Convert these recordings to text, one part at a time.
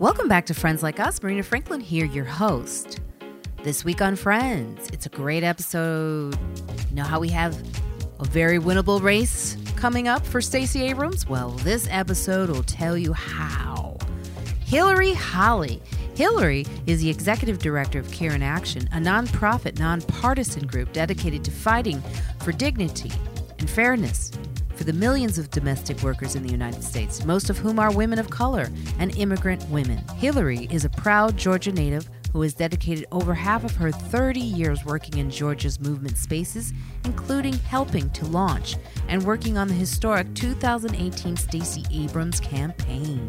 Welcome back to Friends Like Us. Marina Franklin here, your host. This week on Friends, it's a great episode. You know how we have a very winnable race coming up for Stacey Abrams? Well, this episode will tell you how. Hillary Holley. Hillary is the executive director of Care in Action, a nonprofit, nonpartisan group dedicated to fighting for dignity and fairness for the millions of domestic workers in the United States, most of whom are women of color and immigrant women. Hillary is a proud Georgia native who has dedicated over half of her 30 years working in Georgia's movement spaces, including helping to launch and working on the historic 2018 Stacey Abrams campaign.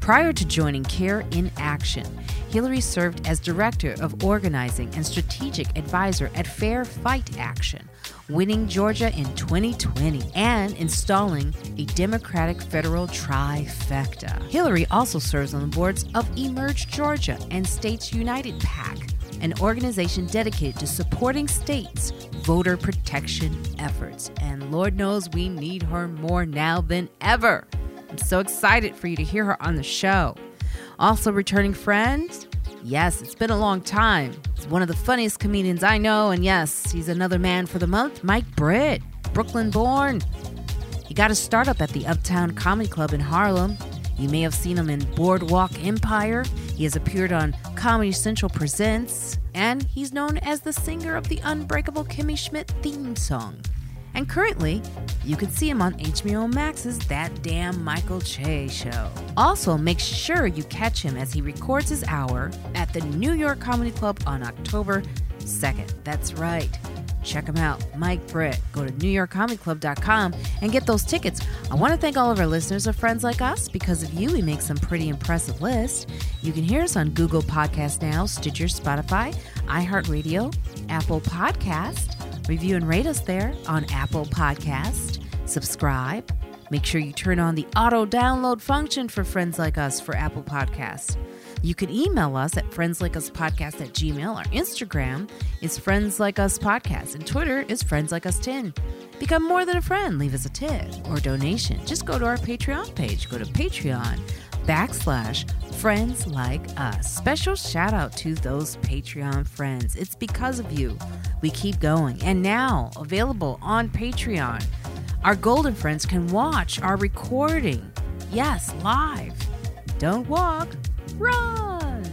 Prior to joining Care in Action, Hillary served as Director of Organizing and Strategic Advisor at Fair Fight Action, winning Georgia in 2020 and installing a Democratic federal trifecta. Hillary also serves on the boards of Emerge Georgia and States United PAC, an organization dedicated to supporting states' voter protection efforts. And Lord knows we need her more now than ever. I'm so excited for you to hear her on the show. Also, returning friends. Yes, it's been a long time. He's one of the funniest comedians I know, and yes, he's another man for the month. Mike Britt, Brooklyn born. He got a startup at the Uptown Comedy Club in Harlem. You may have seen him in Boardwalk Empire. He has appeared on Comedy Central Presents, and he's known as the singer of the Unbreakable Kimmy Schmidt theme song. And currently, you can see him on HBO Max's That Damn Michael Che show. Also, make sure you catch him as he records his hour at the New York Comedy Club on October 2nd. That's right. Check him out, Mike Britt. Go to NewYorkComedyClub.com and get those tickets. I want to thank all of our listeners of Friends Like Us. Because of you, we make some pretty impressive lists. You can hear us on Google Podcast Now, Stitcher, Spotify, iHeartRadio, Apple Podcast. Review and rate us there on Apple Podcast. Subscribe. Make sure you turn on the auto download function for Friends Like Us for Apple Podcasts. You can email us at friendslikeUspodcast at gmail. Our Instagram is Friends Like Us Podcast, and Twitter is Friends Like Us 10. Become more than a friend. Leave us a tip or donation. Just go to our Patreon page. Go to Patreon backslash friends like us. Special shout out to those Patreon friends. It's because of you we keep going. And now available on Patreon, our golden friends can watch our recording. Yes, live. Don't walk, run.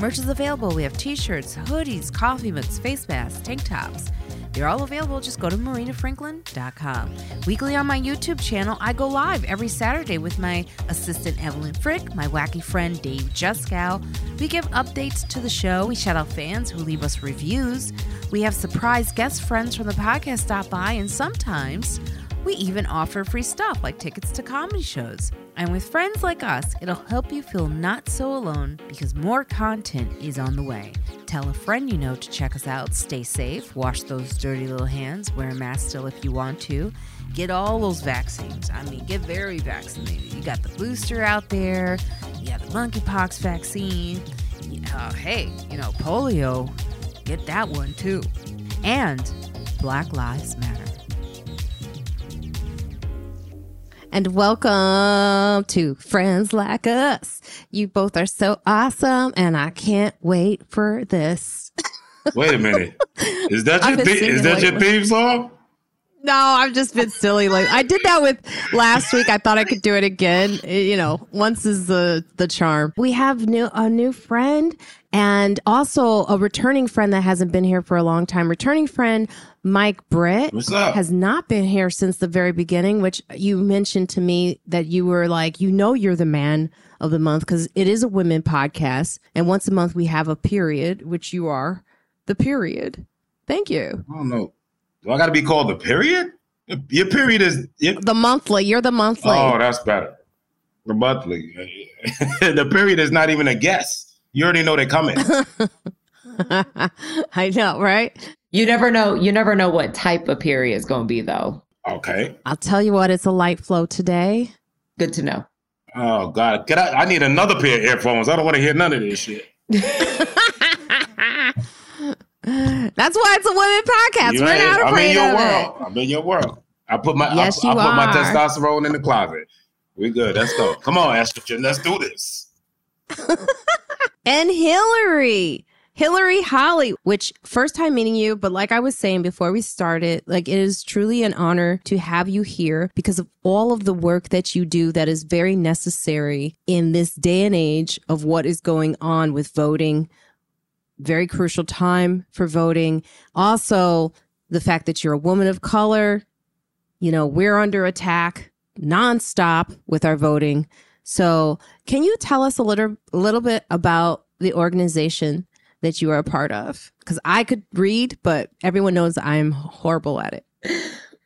Merch is available. We have t shirts, hoodies, coffee mugs, face masks, tank tops. They're all available. Just go to marinafranklin.com. Weekly on my YouTube channel, I go live every Saturday with my assistant Evelyn Frick, my wacky friend Dave Juskow. We give updates to the show. We shout out fans who leave us reviews. We have surprise guest friends from the podcast stop by, and sometimes we even offer free stuff like tickets to comedy shows. And with friends like us, it'll help you feel not so alone because more content is on the way. Tell a friend you know to check us out. Stay safe, wash those dirty little hands, wear a mask still if you want to. Get all those vaccines. I mean, get very vaccinated. You got the booster out there, you got the monkeypox vaccine. Uh, hey, you know, polio, get that one too. And Black Lives Matter. And welcome to Friends Like Us. You both are so awesome, and I can't wait for this. Wait a minute, is that your is that lately. your theme song? No, I've just been silly. Like I did that with last week. I thought I could do it again. Eh, you know, once is the the charm. We have new a new friend and also a returning friend that hasn't been here for a long time. Returning friend Mike Britt has not been here since the very beginning, which you mentioned to me that you were like, you know, you're the man of the month because it is a women podcast. And once a month we have a period, which you are the period. Thank you. I don't know. Do I got to be called the period? Your period is the monthly. You're the monthly. Oh, that's better. The monthly. the period is not even a guess. You already know they're coming. I know, right? You never know. You never know what type of period is going to be, though. Okay. I'll tell you what. It's a light flow today. Good to know. Oh God, Can I, I need another pair of earphones. I don't want to hear none of this shit. That's why it's a women podcast. You We're not afraid I'm in your of world. It. I'm in your world. I put my yes, I, you I are. put my testosterone in the closet. We good. Let's go. Come on, estrogen. Let's do this. and Hillary. Hillary Holley, which first time meeting you, but like I was saying before we started, like it is truly an honor to have you here because of all of the work that you do that is very necessary in this day and age of what is going on with voting. Very crucial time for voting. Also, the fact that you're a woman of color, you know, we're under attack nonstop with our voting. So, can you tell us a little a little bit about the organization that you are a part of? Because I could read, but everyone knows I'm horrible at it.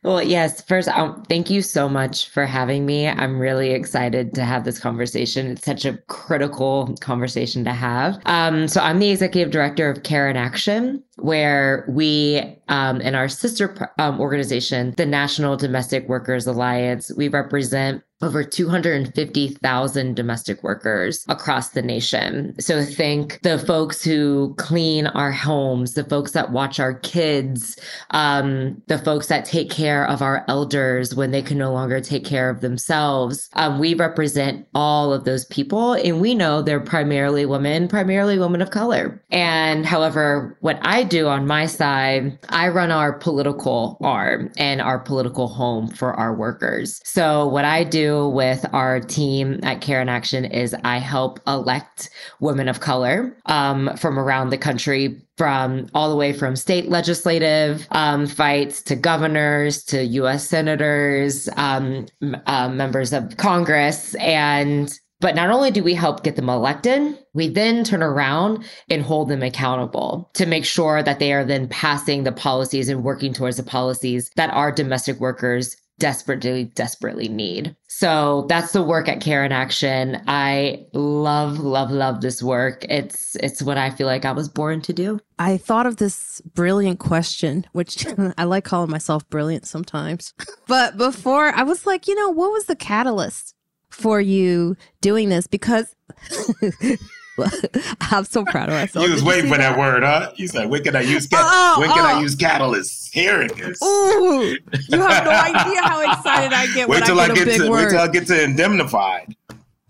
Well, yes. First, um, thank you so much for having me. I'm really excited to have this conversation. It's such a critical conversation to have. Um, so, I'm the executive director of Care in Action, where we, um, in our sister um, organization, the National Domestic Workers Alliance, we represent over 250,000 domestic workers across the nation. So think the folks who clean our homes, the folks that watch our kids, um, the folks that take care of our elders when they can no longer take care of themselves. Um, we represent all of those people, and we know they're primarily women, primarily women of color. And however, what I do on my side, I run our political arm and our political home for our workers. So what I do with our team at Care in Action is I help elect women of color um, from around the country from all the way from state legislative um, fights to governors to U.S. senators, um, uh, members of Congress, and but not only do we help get them elected, we then turn around and hold them accountable to make sure that they are then passing the policies and working towards the policies that our domestic workers desperately, desperately need. So that's the work at Care in Action. I love, love, love this work. It's it's what I feel like I was born to do. I thought of this brilliant question, which I like calling myself brilliant sometimes. but before I was like, you know, what was the catalyst for you doing this? Because I'm so proud of myself. You was waiting for that? that? word, huh? You said, "When can I use cat- oh, uh-uh, when can oh. I uh-uh. use catalyst?" Here it is. Ooh, you have no idea how excited I get. wait till I get, I get to word. wait till I get to indemnified.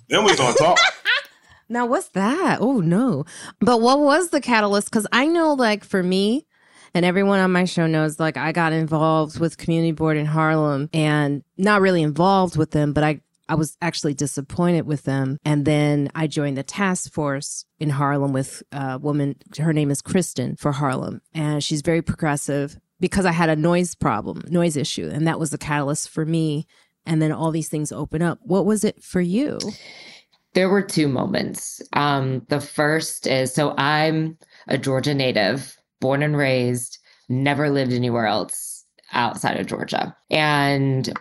Then we're gonna talk. now, what's that? Oh no! But what was the catalyst? Because I know, like for me, and everyone on my show knows like I got involved with community board in Harlem and not really involved with them, but I I was actually disappointed with them. And then I joined the task force in Harlem with a woman. Her name is Kristen for Harlem. And she's very progressive because I had a noise problem, noise issue. And that was the catalyst for me. And then all these things open up. What was it for you? There were two moments. Um, the first is so I'm a Georgia native, born and raised, never lived anywhere else outside of Georgia. And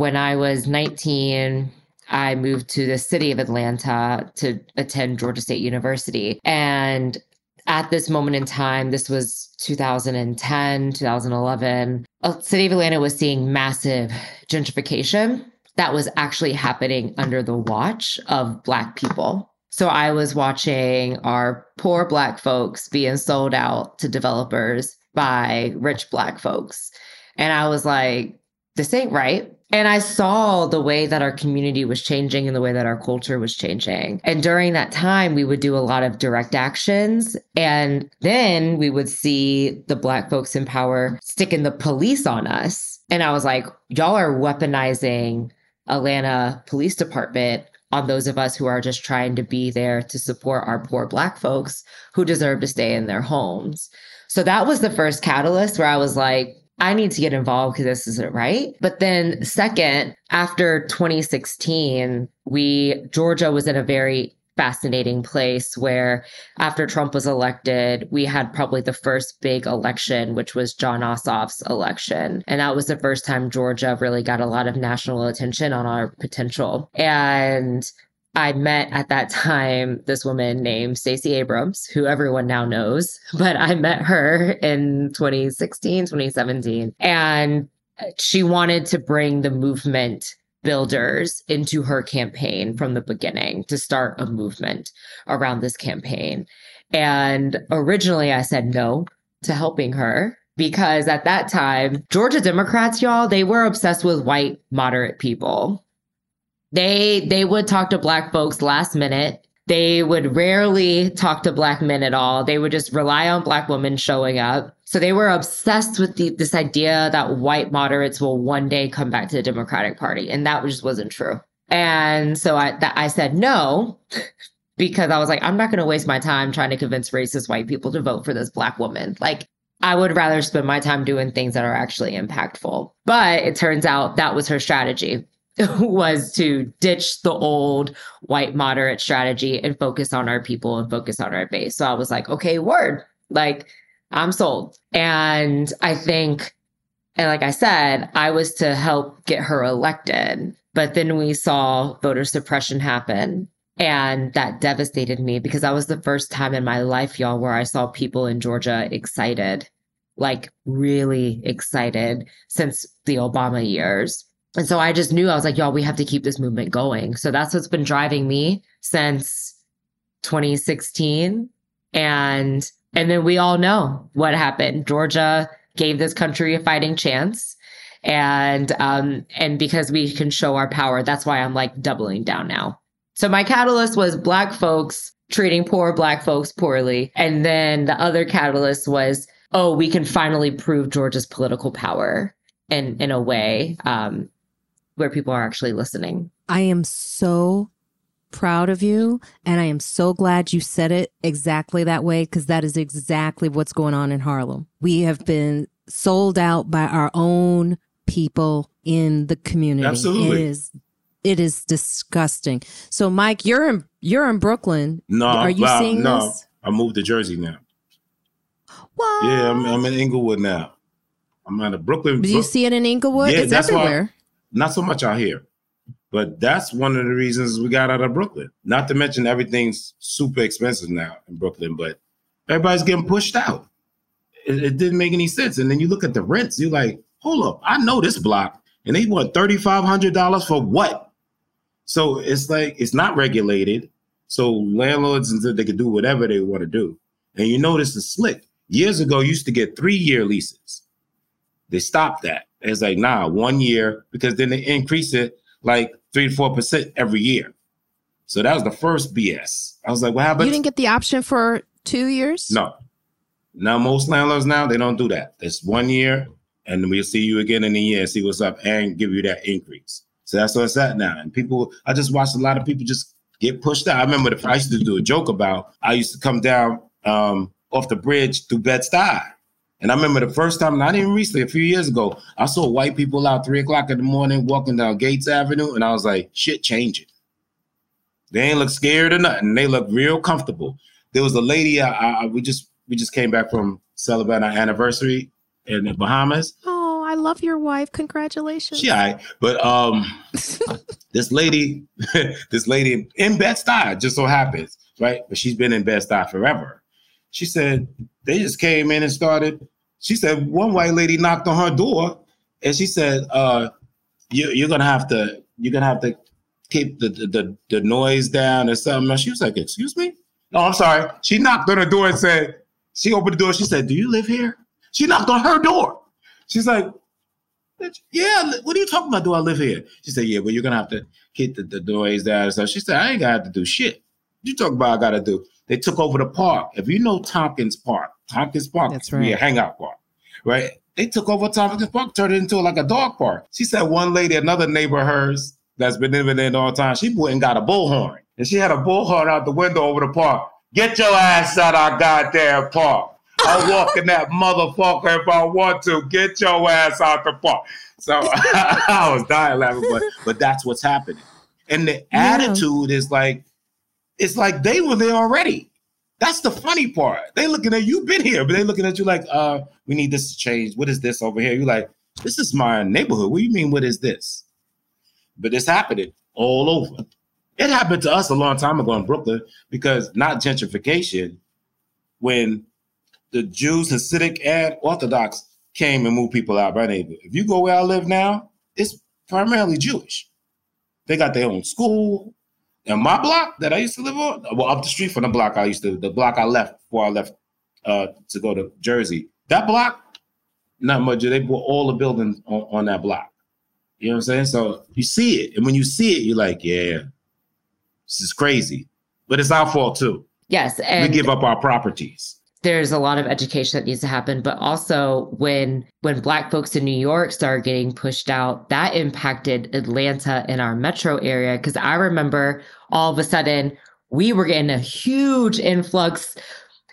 when I was 19, I moved to the city of Atlanta to attend Georgia State University. And at this moment in time, this was 2010, 2011, the city of Atlanta was seeing massive gentrification that was actually happening under the watch of Black people. So I was watching our poor Black folks being sold out to developers by rich Black folks. And I was like, this ain't right. And I saw the way that our community was changing and the way that our culture was changing. And during that time, we would do a lot of direct actions. And then we would see the Black folks in power sticking the police on us. And I was like, y'all are weaponizing Atlanta Police Department on those of us who are just trying to be there to support our poor Black folks who deserve to stay in their homes. So that was the first catalyst where I was like, I need to get involved because this isn't right. But then, second, after 2016, we, Georgia was in a very fascinating place where after Trump was elected, we had probably the first big election, which was Jon Ossoff's election. And that was the first time Georgia really got a lot of national attention on our potential. And I met at that time this woman named Stacey Abrams, who everyone now knows, but I met her in 2016, 2017. And she wanted to bring the movement builders into her campaign from the beginning to start a movement around this campaign. And originally I said no to helping her because at that time, Georgia Democrats, y'all, they were obsessed with white moderate people. They they would talk to black folks last minute. They would rarely talk to black men at all. They would just rely on black women showing up. So they were obsessed with the, this idea that white moderates will one day come back to the Democratic Party. And that just wasn't true. And so I, th- I said no because I was like, I'm not going to waste my time trying to convince racist white people to vote for this black woman. Like, I would rather spend my time doing things that are actually impactful. But it turns out that was her strategy was to ditch the old white moderate strategy and focus on our people and focus on our base. So I was like, okay, word. Like I'm sold. And I think and like I said, I was to help get her elected. But then we saw voter suppression happen. And that devastated me because that was the first time in my life, y'all, where I saw people in Georgia excited, like really excited since the Obama years. And so I just knew I was like, y'all, we have to keep this movement going. So that's what's been driving me since 2016. And and then we all know what happened. Georgia gave this country a fighting chance. And um and because we can show our power, that's why I'm like doubling down now. So my catalyst was black folks treating poor black folks poorly. And then the other catalyst was, oh, we can finally prove Georgia's political power in in a way um, where people are actually listening. I am so proud of you and I am so glad you said it exactly that way because that is exactly what's going on in Harlem. We have been sold out by our own people in the community. Absolutely. It is it is disgusting. So Mike, you're in you're in Brooklyn. No, are you well, seeing no. this? I moved to Jersey now. What? Yeah, I'm, I'm in Englewood now. I'm out of Brooklyn. Do you Brook- see it in Englewood? Yeah, it's that's why- everywhere. Not so much out here, but that's one of the reasons we got out of Brooklyn. Not to mention everything's super expensive now in Brooklyn, but everybody's getting pushed out. It, it didn't make any sense. And then you look at the rents, you're like, hold up, I know this block, and they want thirty five hundred dollars for what? So it's like it's not regulated. So landlords and they could do whatever they want to do. And you notice the slick. Years ago, used to get three year leases. They stopped that. It's like, nah, one year, because then they increase it like three to four percent every year. So that was the first BS. I was like, well, how about you didn't get the option for two years? no? Now most landlords now they don't do that. It's one year, and we'll see you again in a year, see what's up, and give you that increase. So that's where it's at now. And people, I just watched a lot of people just get pushed out. I remember the, I used to do a joke about I used to come down um, off the bridge through Bed Stuy. And I remember the first time, not even recently, a few years ago, I saw white people out three o'clock in the morning walking down Gates Avenue, and I was like, shit changing. They ain't look scared or nothing. They look real comfortable. There was a lady, I, I, we just we just came back from celebrating our anniversary in the Bahamas. Oh, I love your wife. Congratulations. Right. But um this lady, this lady in Bed-Stuy just so happens, right? But she's been in Bed-Stuy forever. She said they just came in and started. She said one white lady knocked on her door and she said, uh, you, you're gonna have to, you're gonna have to keep the, the, the, the noise down or something. And she was like, excuse me? No, I'm sorry. She knocked on her door and said, she opened the door. She said, do you live here? She knocked on her door. She's like, yeah, what are you talking about? Do I live here? She said, yeah, but you're gonna have to keep the, the noise down. So she said, I ain't have to do shit. You talk about I gotta do. They took over the park. If you know Tompkins Park, Tompkins Park That's to be a hangout park, right? They took over Tompkins Park, turned it into like a dog park. She said one lady, another neighbor of hers that's been living there all the time, she went and got a bullhorn. And she had a bullhorn out the window over the park. Get your ass out of our goddamn park. I'll walk in that motherfucker if I want to. Get your ass out the park. So I was dying laughing, but but that's what's happening. And the Yeah. attitude is like, it's like they were there already. That's the funny part. They looking at you, been here, but they looking at you like, uh, we need this to change. What is this over here? You're like, this is my neighborhood. What do you mean? What is this? But it's happening all over. It happened to us a long time ago in Brooklyn because not gentrification, when the Jews, Hasidic, and Orthodox came and moved people out of our neighborhood. If you go where I live now, it's primarily Jewish. They got their own school. And my block that I used to live on, well, up the street from the block I used to, the block I left before I left uh, to go to Jersey, that block, not much. They put all the buildings on, on that block. You know what I'm saying? So you see it. And when you see it, you're like, yeah, this is crazy. But it's our fault too. Yes. And we give up our properties. There's a lot of education that needs to happen, but also when when black folks in New York started getting pushed out, that impacted Atlanta and our metro area. Cause I remember all of a sudden we were getting a huge influx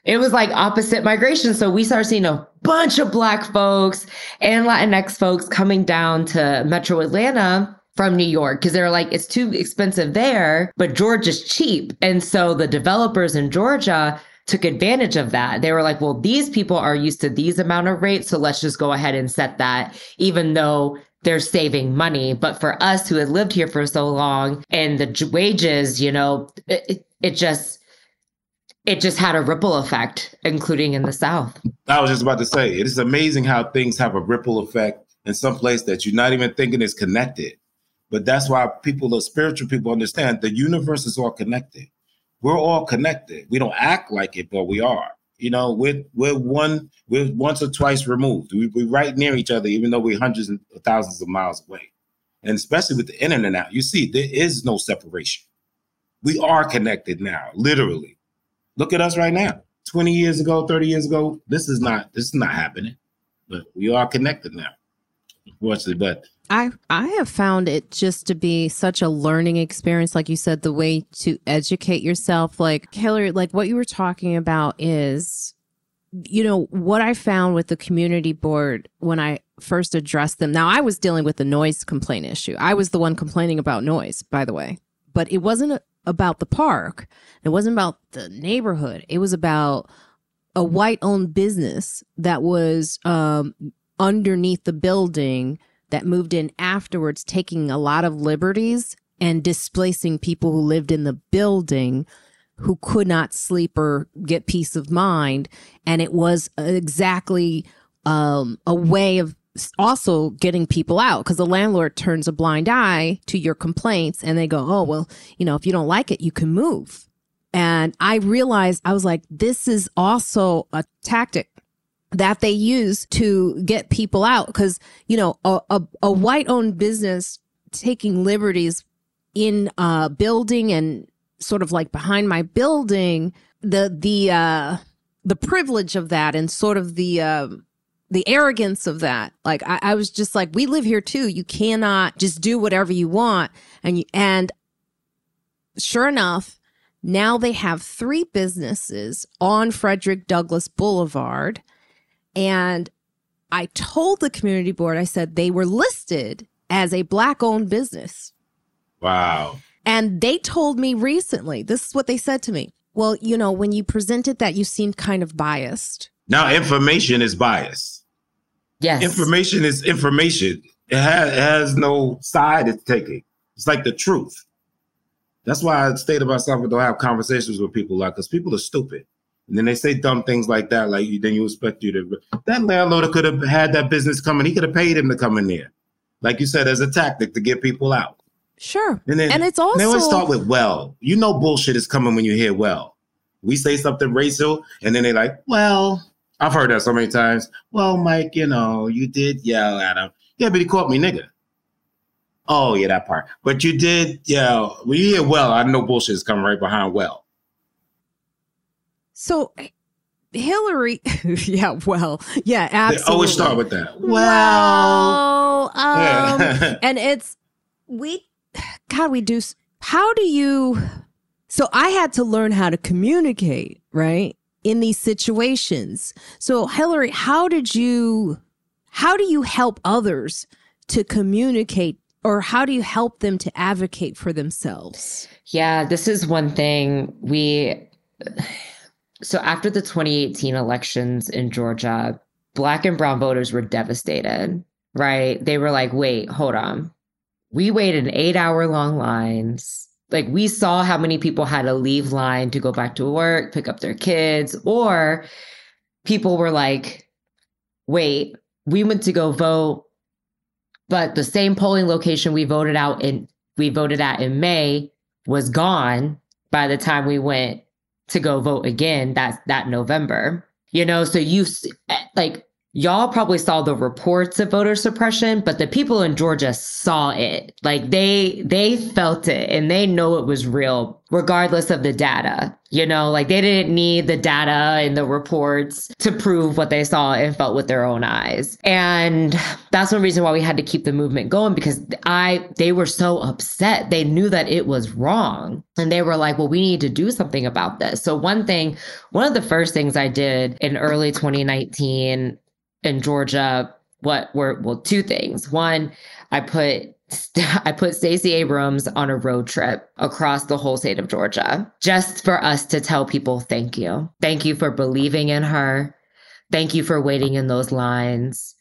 it was like opposite migration. So we started seeing a bunch of Black folks and Latinx folks coming down to Metro Atlanta from New York because they're like, it's too expensive there, but Georgia's cheap. And so the developers in Georgia took advantage of that. They were like, well, these people are used to these amount of rates. So let's just go ahead and set that, even though they're saving money. But for us who had lived here for so long and the wages, you know, it, it just, it just had a ripple effect, including in the South. I was just about to say, it is amazing how things have a ripple effect in some place that you're not even thinking is connected. But that's why people, the spiritual people, understand the universe is all connected. We're all connected. We don't act like it, but we are. You know, we're we're one, we're once or twice removed. We, we're right near each other, even though we're hundreds of thousands of miles away. And especially with the internet now, you see, there is no separation. We are connected now, literally Look at us right now. 20 years ago, 30 years ago, this is not this is not happening. But we are connected now. Unfortunately, but I I have found it just to be such a learning experience, like you said, the way to educate yourself. Like Hillary, like what you were talking about is, you know, what I found with the community board when I first addressed them. Now I was dealing with the noise complaint issue. I was the one complaining about noise, by the way, but it wasn't about the park. It wasn't about the neighborhood. It was about a white owned business that was um, underneath the building that moved in afterwards, taking a lot of liberties and displacing people who lived in the building who could not sleep or get peace of mind. And it was exactly um, a way of also getting people out because the landlord turns a blind eye to your complaints and they go, oh, well, you know, if you don't like it, you can move. And I realized I was like, this is also a tactic that they use to get people out because, you know, a, a, a white owned business taking liberties in a building and sort of like behind my building, the, the, uh, the privilege of that and sort of the, uh, the arrogance of that. Like I, I, was just like, we live here too. You cannot just do whatever you want. And you, and sure enough, now they have three businesses on Frederick Douglass Boulevard. And I told the community board, I said they were listed as a black owned business. Wow. And they told me recently, this is what they said to me. Well, you know, when you presented that, you seemed kind of biased. Now, information is biased. Yes. Information is information. It has, it has no side it's taking. It's like the truth. That's why I stay to myself and don't have conversations with people like, because people are stupid. And then they say dumb things like that, like then you expect you to. That landlord could have had that business coming. He could have paid him to come in there, like you said, as a tactic to get people out. Sure. And then and it's also they always start with well. You know, bullshit is coming when you hear well. We say something racial, and then they like, well, I've heard that so many times. Well, Mike, you know, you did yell at him. Yeah, but he called me nigga. Oh, yeah, that part. But you did yell. When you hear well, I know bullshit is coming right behind well. So Hillary, yeah, well, yeah, absolutely. They always start with that. Well, well um, yeah. and it's we, God, we do. How do you? So I had to learn how to communicate, right? in these situations. So, Hillary, how did you how do you help others to communicate or how do you help them to advocate for themselves? Yeah, this is one thing we so after the 2018 elections in Georgia, black and brown voters were devastated, right? They were like, "Wait, hold on. We waited 8-hour long lines like we saw how many people had to leave line to go back to work, pick up their kids, or people were like, wait, we went to go vote, but the same polling location we voted out in we voted at in May was gone by the time we went to go vote again that that November. You know, so you eh, like y'all probably saw the reports of voter suppression, but the people in Georgia saw it. Like they they felt it and they know it was real regardless of the data. You know, like they didn't need the data and the reports to prove what they saw and felt with their own eyes. And that's one reason why we had to keep the movement going because I they were so upset. They knew that it was wrong. And they were like, well, we need to do something about this. So one thing, one of the first things I did in early 2019 in Georgia, what were well, two things. One, I put I put Stacey Abrams on a road trip across the whole state of Georgia just for us to tell people thank you. Thank you for believing in her. Thank you for waiting in those lines.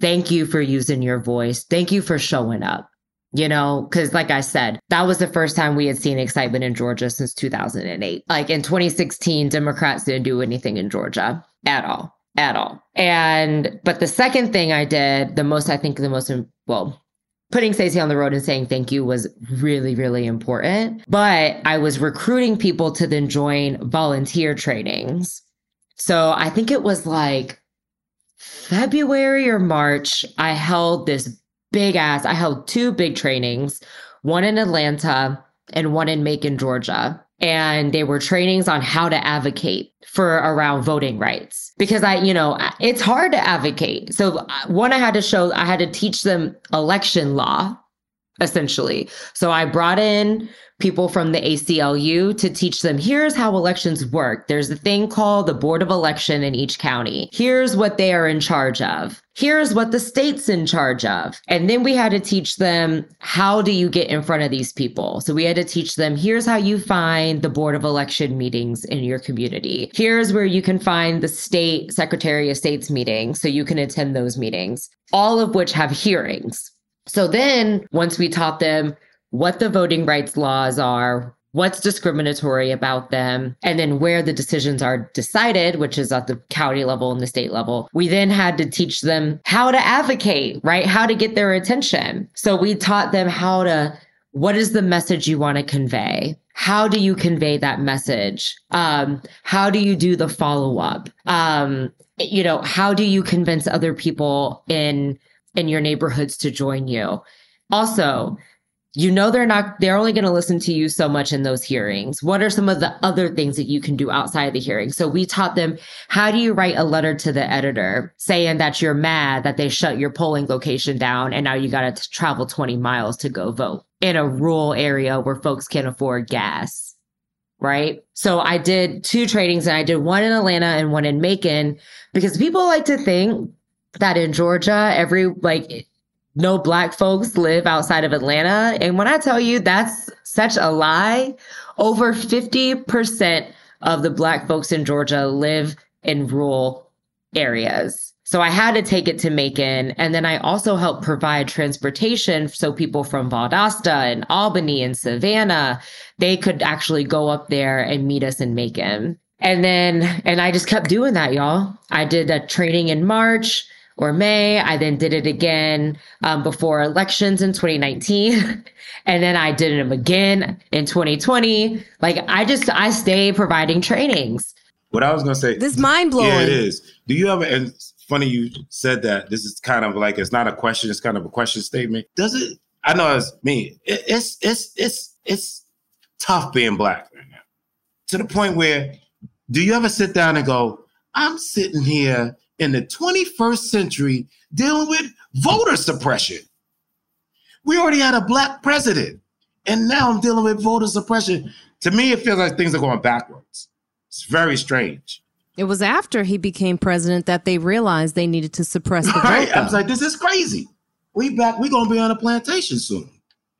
Thank you for using your voice. Thank you for showing up. You know, because like I said, that was the first time we had seen excitement in Georgia since 2008. Like in 2016, Democrats didn't do anything in Georgia at all at all. And but the second thing I did, the most I think the most well, putting Stacey on the road and saying thank you was really really important. But I was recruiting people to then join volunteer trainings. So I think it was like February or March, I held this big ass, I held two big trainings, one in Atlanta and one in Macon, Georgia and they were trainings on how to advocate for around voting rights. Because i you know it's hard to advocate. So uh, one i had to show i had to teach them election law essentially so i brought in people from the ACLU to teach them here's how elections work. There's a thing called the Board of Election in each county. Here's what they are in charge of. Here's what the state's in charge of. And then we had to teach them how do you get in front of these people? So we had to teach them here's how you find the Board of Election meetings in your community. Here's where you can find the state Secretary of State's meeting so you can attend those meetings, all of which have hearings. So then once we taught them what the voting rights laws are, what's discriminatory about them, and then where the decisions are decided, which is at the county level and the state level. We then had to teach them how to advocate, right? How to get their attention. So we taught them how to, what is the message you want to convey? How do you convey that message? Um, how do you do the follow up? Um, you know, how do you convince other people in in your neighborhoods to join you? Also, you know they're not they're only going to listen to you so much in those hearings. What are some of the other things that you can do outside of the hearing? So we taught them how do you write a letter to the editor saying that you're mad that they shut your polling location down and now you got to travel 20 miles to go vote in a rural area where folks can't afford gas right? So i did two trainings and i did one in atlanta and one in macon because people like to think that in georgia every like no black folks live outside of Atlanta. And when I tell you that's such a lie, over 50% of the black folks in Georgia live in rural areas. So I had to take it to Macon. And then I also helped provide transportation so people from Valdosta and Albany and Savannah, they could actually go up there and meet us in Macon. And then, and I just kept doing that, y'all. I did a training in March or May. I then did it again um, before elections in 2019. and then I did them again in 2020. Like I just, I stay providing trainings. What I was going to say. This mind blowing. Yeah, it is. Do you ever, and funny you said that. This is kind of like, it's not a question, it's kind of a question statement. Does it, I know it's me. It, it's, it's, it's, it's tough being black right now to the point where do you ever sit down and go, I'm sitting here in the 21st century dealing with voter suppression. We already had a black president, and now I'm dealing with voter suppression. To me, it feels like things are going backwards. It's very strange. It was after he became president that they realized they needed to suppress the right. vote. I was like, this is crazy. We back. We're gonna be on a plantation soon.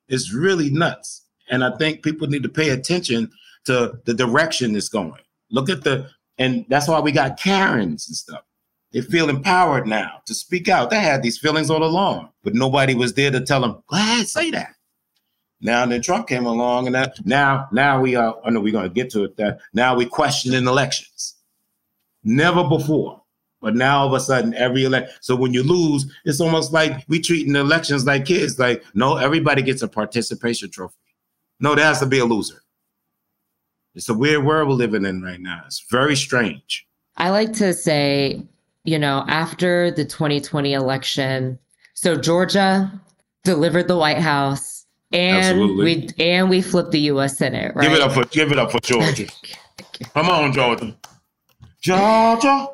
It's really nuts, and I think people need to pay attention to the direction it's going. Look at the, and that's why we got Karens and stuff. They feel empowered now to speak out. They had these feelings all along, but nobody was there to tell them, go ahead, say that. Now then Trump came along and that, now, now we are, I know we're to get to it, that now we questioning elections. Never before. But now all of a sudden, every election. So when you lose, it's almost like we treating elections like kids. Like, no, everybody gets a participation trophy. No, there has to be a loser. It's a weird world we're living in right now. It's very strange. I like to say you know, after the 2020 election, so Georgia delivered the White House and Absolutely. we and we flipped the US Senate, right? Give it up for give it up for Georgia. Come on, Georgia. Georgia.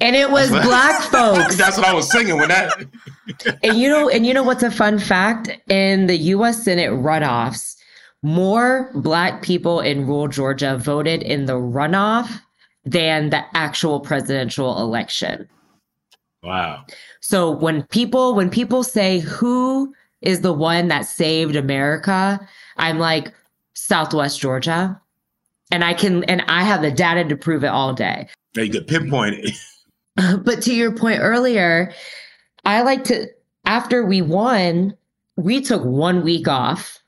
And it was black folks. That's what I was singing when that. and you know, and you know what's a fun fact? In the US Senate runoffs, more black people in rural Georgia voted in the runoff than the actual presidential election. Wow. So when people when people say who is the one that saved America, I'm like Southwest Georgia. And I can and I have the data to prove it all day. Now you could pinpoint it. But to your point earlier, I like to, after we won, we took one week off.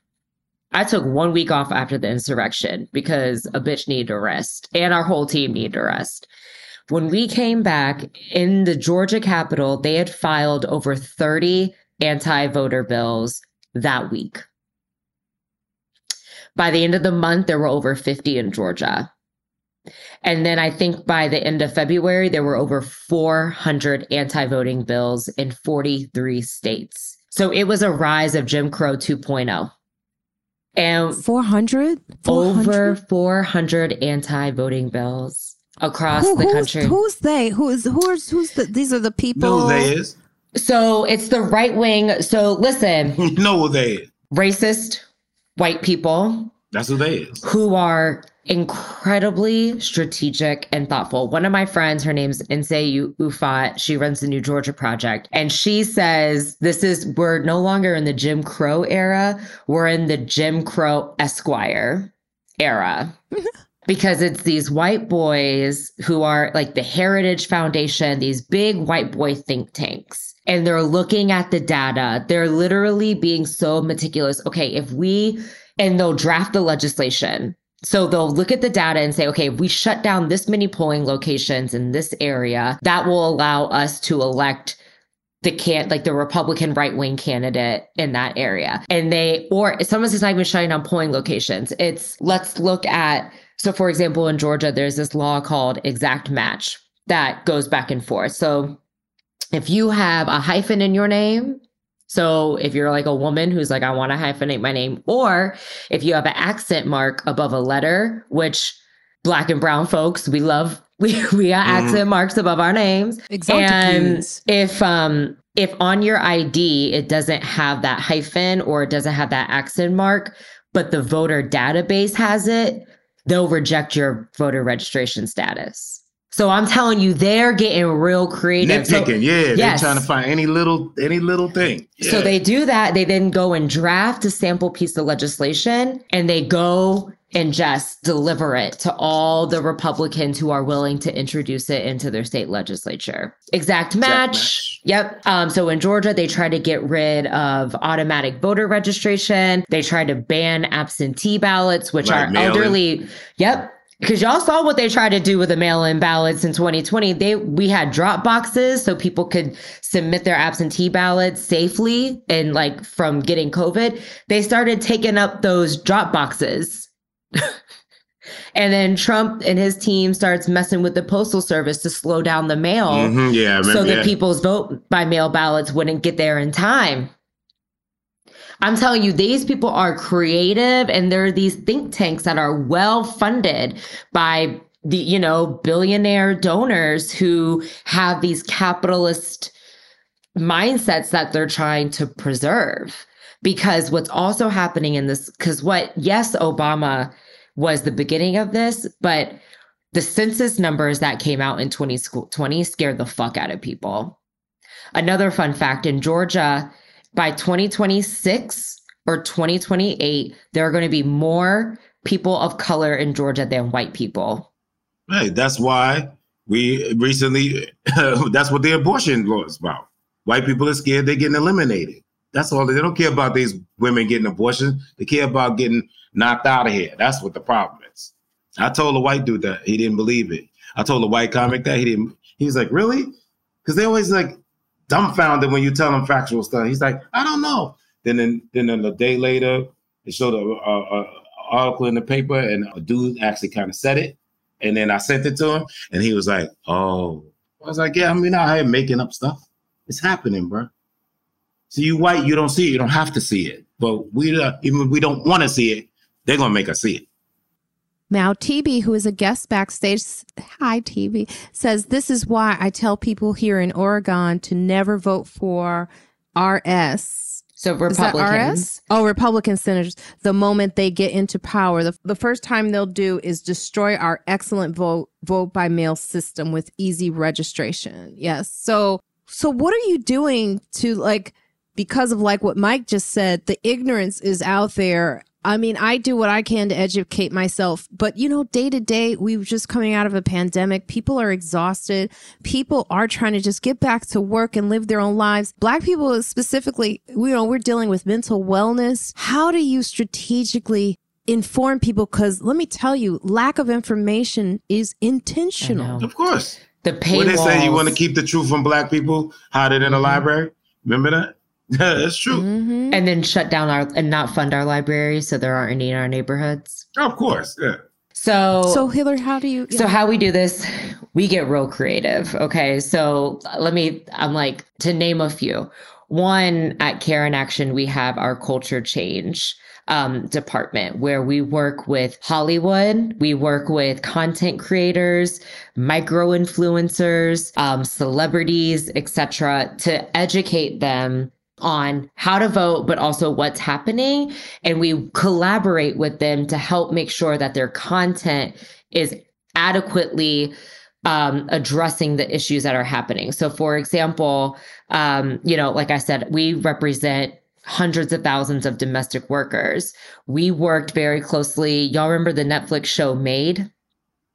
I took one week off after the insurrection because a bitch needed to rest and our whole team needed to rest. When we came back in the Georgia Capitol, they had filed over 30 anti voter bills that week. By the end of the month, there were over 50 in Georgia. And then I think by the end of February, there were over 400 anti voting bills in 43 states. So it was a rise of Jim Crow 2.0. And 400? over 400 anti voting bills across Who- the who's, country. who's they? Who is who's who's the? These are the people. know who they is. So it's the right wing. So listen, You know who they is. racist white people That's who they is. who are incredibly strategic and thoughtful. One of my friends, her name's Nsé Ufot, she runs the New Georgia Project, and she says this is we're no longer in the Jim Crow era, we're in the Jim Crow Esquire era. Because it's these white boys who are like the Heritage Foundation, these big white boy think tanks and they're looking at the data. They're literally being so meticulous. Okay, if we, and they'll draft the legislation. So they'll look at the data and say, okay, if we shut down this many polling locations in this area, that will allow us to elect the can like the Republican right wing candidate in that area. And they or sometimes it's not even shutting down polling locations. It's let's look at so for example in Georgia there's this law called exact match that goes back and forth. So if you have a hyphen in your name, so if you're like a woman who's like I want to hyphenate my name or if you have an accent mark above a letter, which black and brown folks we love we we have Mhm. accent marks above our names Exactly. and if um if on your ID it doesn't have that hyphen or it doesn't have that accent mark, but the voter database has it, they'll reject your voter registration status. So I'm telling you, they're getting real creative. So- Nitpicking, yeah. Yes. They're trying to find any little any little thing. so they do that. They then go and draft a sample piece of legislation and they go and just deliver it to all the Republicans who are willing to introduce it into their state legislature. Exact match. match. Yep. Um, so in Georgia, they try to get rid of automatic voter registration. They try to ban absentee ballots, which Right, are elderly. Yep. Because y'all saw what they tried to do with the mail-in ballots in 2020. They we had drop boxes so people could submit their absentee ballots safely and like from getting COVID. They started taking up those drop boxes. and then Trump and his team starts messing with the postal service to slow down the mail Mhm, yeah, remember, so that yeah. people's vote by mail ballots wouldn't get there in time. I'm telling you, these people are creative and there are these think tanks that are well funded by the, you know, billionaire donors who have these capitalist mindsets that they're trying to preserve. Because what's also happening in this, because what, yes, Obama was the beginning of this, but the census numbers that came out in 2020 scared the fuck out of people. Another fun fact in Georgia, by 2026 or 2028, there are going to be more people of color in Georgia than white people. Hey, that's why we recently that's what the abortion law is about. White people are scared they're getting eliminated. That's all. They don't care about these women getting abortions. They care about getting knocked out of here. That's what the problem is. I told a white dude that he didn't believe it. I told a white comic that he didn't. He was like, "Really?" Because they always like dumbfounded when you tell them factual stuff. He's like, "I don't know." Then, then, then a day later, they showed a, a, a article in the paper, and a dude actually kind of said it. And then I sent it to him, and he was like, "Oh, I was like, yeah, I mean, I am making up stuff. It's happening, bro. So you white, you don't see it. You don't have to see it. But we, uh, even if we don't want to see it, they're gonna make us see it. Now, TB, who is a guest backstage, hi, TB, says this is why I tell people here in Oregon to never vote for RS. So Republicans. Oh, Republican senators. The moment they get into power, the, the first time they'll do is destroy our excellent vote vote by mail system with easy registration. Yes. So, so what are you doing to like because of like what Mike just said? The ignorance is out there. I mean, I do what I can to educate myself, but you know, day to day, we're just coming out of a pandemic. People are exhausted. People are trying to just get back to work and live their own lives. Black people specifically, you know, we're dealing with mental wellness. How do you strategically inform people? Because let me tell you, lack of information is intentional. Of course. The paywalls. What they say, you want to keep the truth from black people, hide it in a Mhm. library. Remember that? Yeah, that's true. Mhm. and then shut down our and not fund our libraries so there aren't any in our neighborhoods. Of course, yeah. So So, Hillary, how do you? So how we do this, we get real creative. Okay. So let me, I'm like, to name a few. One at Care in Action, we have our culture change um, department where we work with Hollywood, we work with content creators, micro influencers, um, celebrities, etc., to educate them on how to vote, but also what's happening. And we collaborate with them to help make sure that their content is adequately um, addressing the issues that are happening. So, for example, um, you know, like I said, we represent hundreds of thousands of domestic workers. We worked very closely. Y'all remember the Netflix show Maid?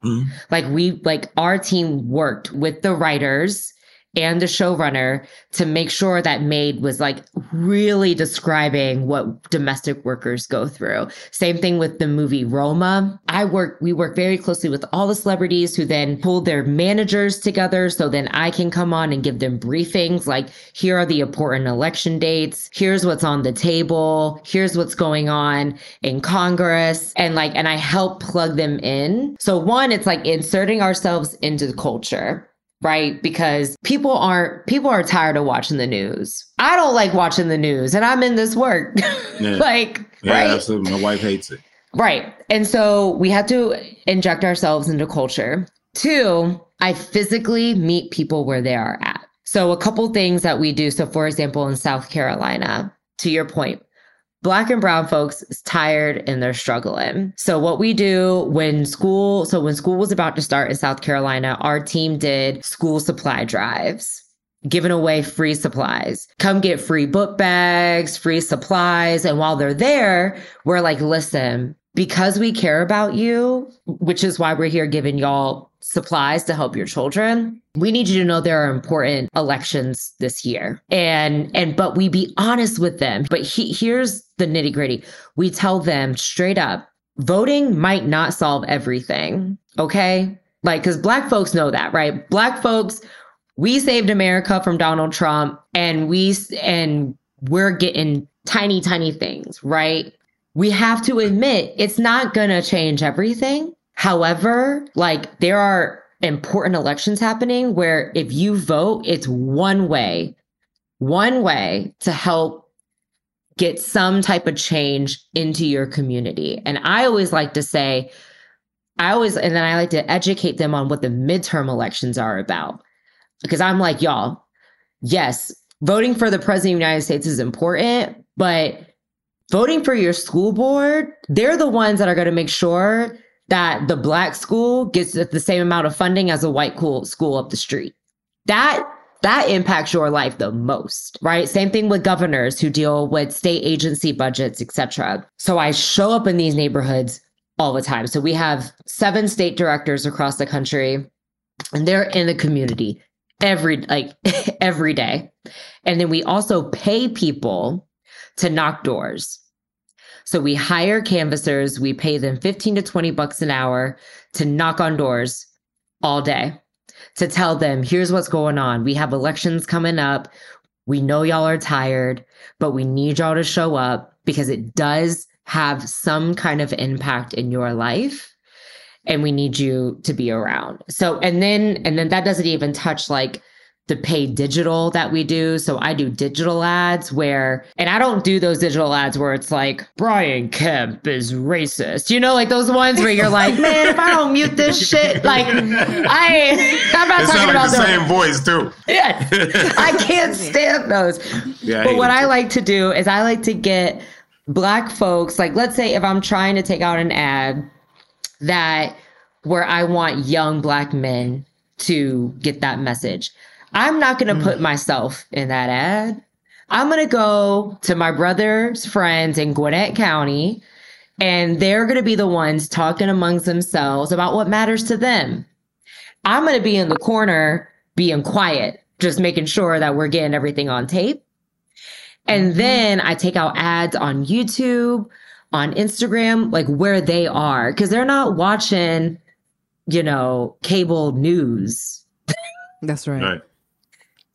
Mhm. Like we like our team worked with the writers and the showrunner to make sure that Maid was like really describing what domestic workers go through. Same thing with the movie Roma. I work we work very closely with all the celebrities who then pull their managers together so then I can come on and give them briefings like here are the important election dates, here's what's on the table, here's what's going on in Congress and like and I help plug them in. So one it's like inserting ourselves into the culture right? Because people aren't people are tired of watching the news. I don't like watching the news and i'm in this work. Yeah. like Yeah, right? absolutely. My wife hates it. right. And so we have to inject ourselves into culture. Two i physically meet people where they are at. So a couple things that we do. So for example in south carolina to your point Black and brown folks is tired and they're struggling. So what we do when school, so when school was about to start in South Carolina, our team did school supply drives, giving away free supplies. Come get free book bags, free supplies. And while they're there, we're like, listen, because we care about you, which is why we're here giving y'all supplies to help your children. We need you to know there are important elections this year. And and but we be honest with them. But he, here's the nitty-gritty. We tell them straight up, voting might not solve everything, okay? Like cuz black folks know that, right? Black folks we saved America from Donald Trump and we and we're getting tiny tiny things, right? we have to admit it's not going to change everything. However, like there are important elections happening where if you vote, it's one way, one way to help get some type of change into your community. And I always like to say, I always, and then I like to educate them on what the midterm elections are about. Because I'm like, y'all, yes, voting for the president of the United States is important, but voting for your school board, they're the ones that are going to make sure that the black school gets the same amount of funding as a white cool school up the street. That that impacts your life the most, right? Same thing with governors who deal with state agency budgets, etc. So I show up in these neighborhoods all the time. So we have seven state directors across the country and they're in the community every like every day. And then we also pay people to knock doors. So we hire canvassers, we pay them 15 to 20 bucks an hour to knock on doors all day to tell them, here's what's going on. We have elections coming up. We know y'all are tired, but we need y'all to show up because it does have some kind of impact in your life. and we need you to be around. So, and then, and then that doesn't even touch like the paid digital that we do. So I do digital ads where, and I don't do those digital ads where it's like, Brian Kemp is racist. You know, like those ones where you're like, man, if I don't mute this shit, like, I, I'm not It talking like about the those. same voice too. Yeah, I can't stand those. Yeah, but what I too. like to do is I like to get black folks, like let's say if I'm trying to take out an ad that where I want young black men to get that message. I'm not going to mm. put myself in that ad. I'm going to go to my brother's friends in Gwinnett County and they're going to be the ones talking amongst themselves about what matters to them. I'm going to be in the corner being quiet, just making sure that we're getting everything on tape. And mm-hmm. then I take out ads on YouTube, on Instagram, like where they are, because they're not watching, you know, cable news. That's right. Right.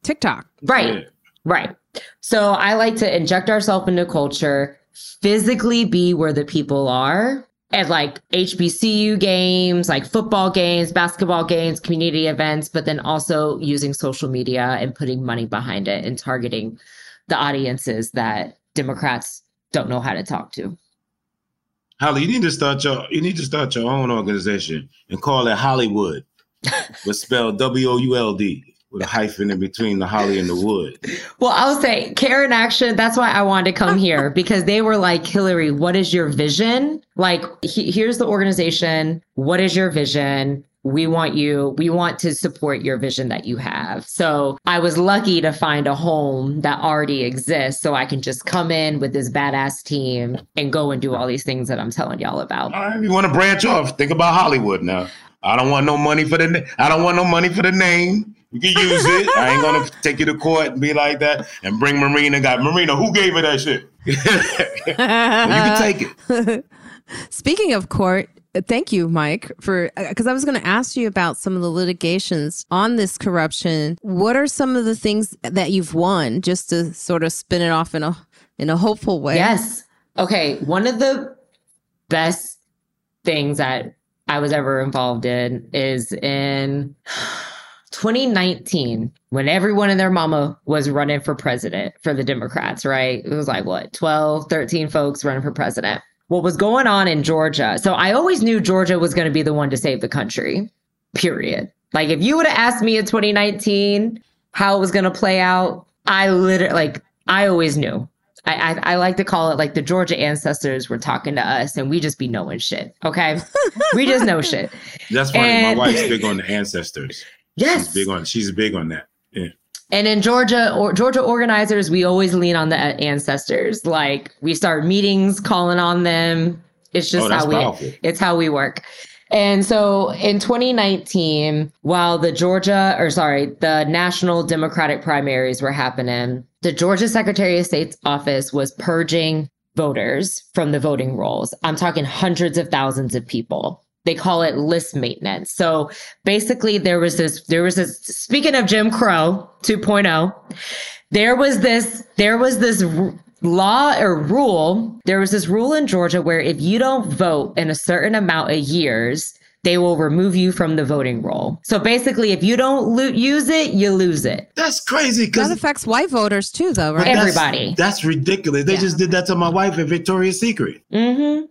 TikTok. Right. Yeah. Right. So I like to inject ourselves into culture, physically be where the people are at like HBCU games, like football games, basketball games, community events, but then also using social media and putting money behind it and targeting the audiences that Democrats don't know how to talk to. Holly, you need to start your you need to start your own organization and call it Hollywood, but spelled W O U L D with a hyphen in between the Holly and the wood. Well, I'll say Care in Action. That's why I wanted to come here because they were like, Hillary, what is your vision? Like, he- here's the organization. What is your vision? We want you, we want to support your vision that you have. So I was lucky to find a home that already exists so I can just come in with this badass team and go and do all these things that I'm telling y'all about. All right, if you want to branch off, think about Hollywood now. I don't want no money for the na- I don't want no money for the name. You can use it. I ain't gonna take you to court and be like that and bring Marina. Got Marina, who gave her that shit? you can take it. Speaking of court, uh, thank you, Mike, for because I was going to ask you about some of the litigations on this corruption. What are some of the things that you've won, just to sort of spin it off in a in a hopeful way? Yes. Okay. One of the best things that I was ever involved in is in 2019 when everyone and their mama was running for president for the Democrats, right? It was like what, 12, 13 folks running for president. What was going on in Georgia? So I always knew Georgia was going to be the one to save the country, period. Like if you would have asked me in 2019 how it was going to play out, I literally, like, I always knew. I, I, I like to call it like the Georgia ancestors were talking to us and we just be knowing shit. Okay. we just know shit. That's funny. And- My wife's big on the ancestors. Yes. She's big on she's big on that. Yeah. And in Georgia or Georgia organizers, we always lean on the ancestors. Like we start meetings, calling on them. It's just Oh, how we powerful. it's how we work. And so in 2019, while the Georgia or sorry, the national Democratic primaries were happening, the Georgia Secretary of State's office was purging voters from the voting rolls. I'm talking hundreds of thousands of people. They call it list maintenance. So basically there was this there was this speaking of Jim Crow 2.0 there was this there was this r- law or rule there was this rule in Georgia where if you don't vote in a certain amount of years they will remove you from the voting roll. So basically if you don't lo- use it you lose it. That's crazy Cause That affects white voters too, though, right? Everybody. That's, ridiculous. They Yeah. just did that to my wife at Victoria's Secret. Mhm.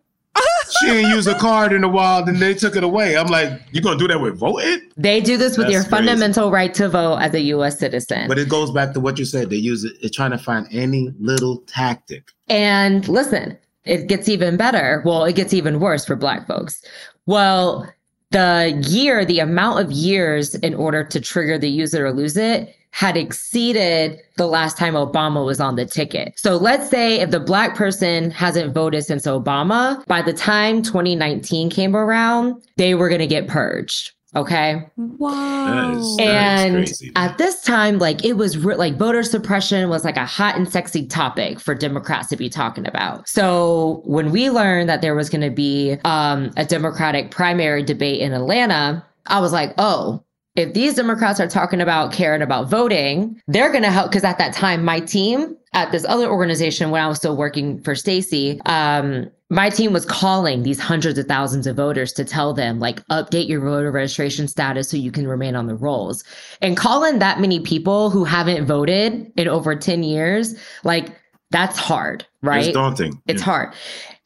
She didn't use a card in a while, then they took it away. I'm like, you gonna do that with voting? They do this with That's your crazy. fundamental right to vote as a US citizen. But it goes back to what you said. They use it. They're trying to find any little tactic. And listen, it gets even better. Well, it gets even worse for Black folks. Well, the year, the amount of years in order to trigger the use it or lose it had exceeded the last time Obama was on the ticket. So let's say if the Black person hasn't voted since Obama, by the time 2019 came around, they were going to get purged. Okay. Wow. Is- And crazy. at this time, like it was re- like voter suppression was like a hot and sexy topic for Democrats to be talking about. So when we learned that there was going to be um, a Democratic primary debate in Atlanta, I was like, oh, if these Democrats are talking about caring about voting, they're going to help. Because at that time, my team at this other organization, when I was still working for Stacey, um, my team was calling these hundreds of thousands of voters to tell them, like, update your voter registration status so you can remain on the rolls. And calling that many people who haven't voted in over 10 years, like, that's hard, right? It's daunting. It's Yeah. hard.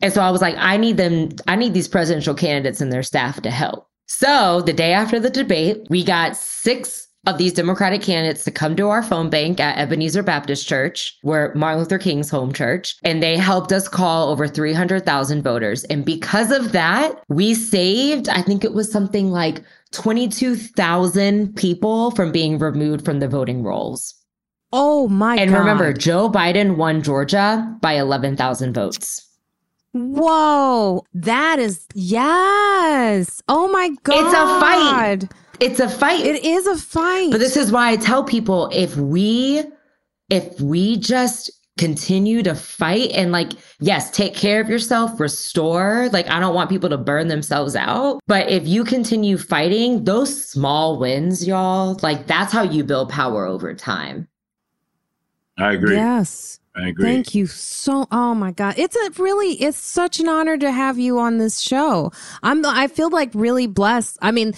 And so I was like, I need them, I need these presidential candidates and their staff to help. So the day after the debate, we got six of these Democratic candidates to come to our phone bank at Ebenezer Baptist Church, where Martin Luther King's home church, and they helped us call over 300,000 voters. And because of that, we saved, I think it was something like 22,000 people from being removed from the voting rolls. Oh my And god. remember, Joe Biden won Georgia by 11,000 votes. Whoa, that is yes. Oh my god. It's a fight. It's a fight. It is a fight. But this is why I tell people if we if we just continue to fight and like yes, take care of yourself, restore, like I don't want people to burn themselves out, but if you continue fighting, those small wins, y'all, like that's how you build power over time. I agree. Yes. I agree. Thank you so oh my god. It's a really it's such an honor to have you on this show. I'm I feel like really blessed. I mean,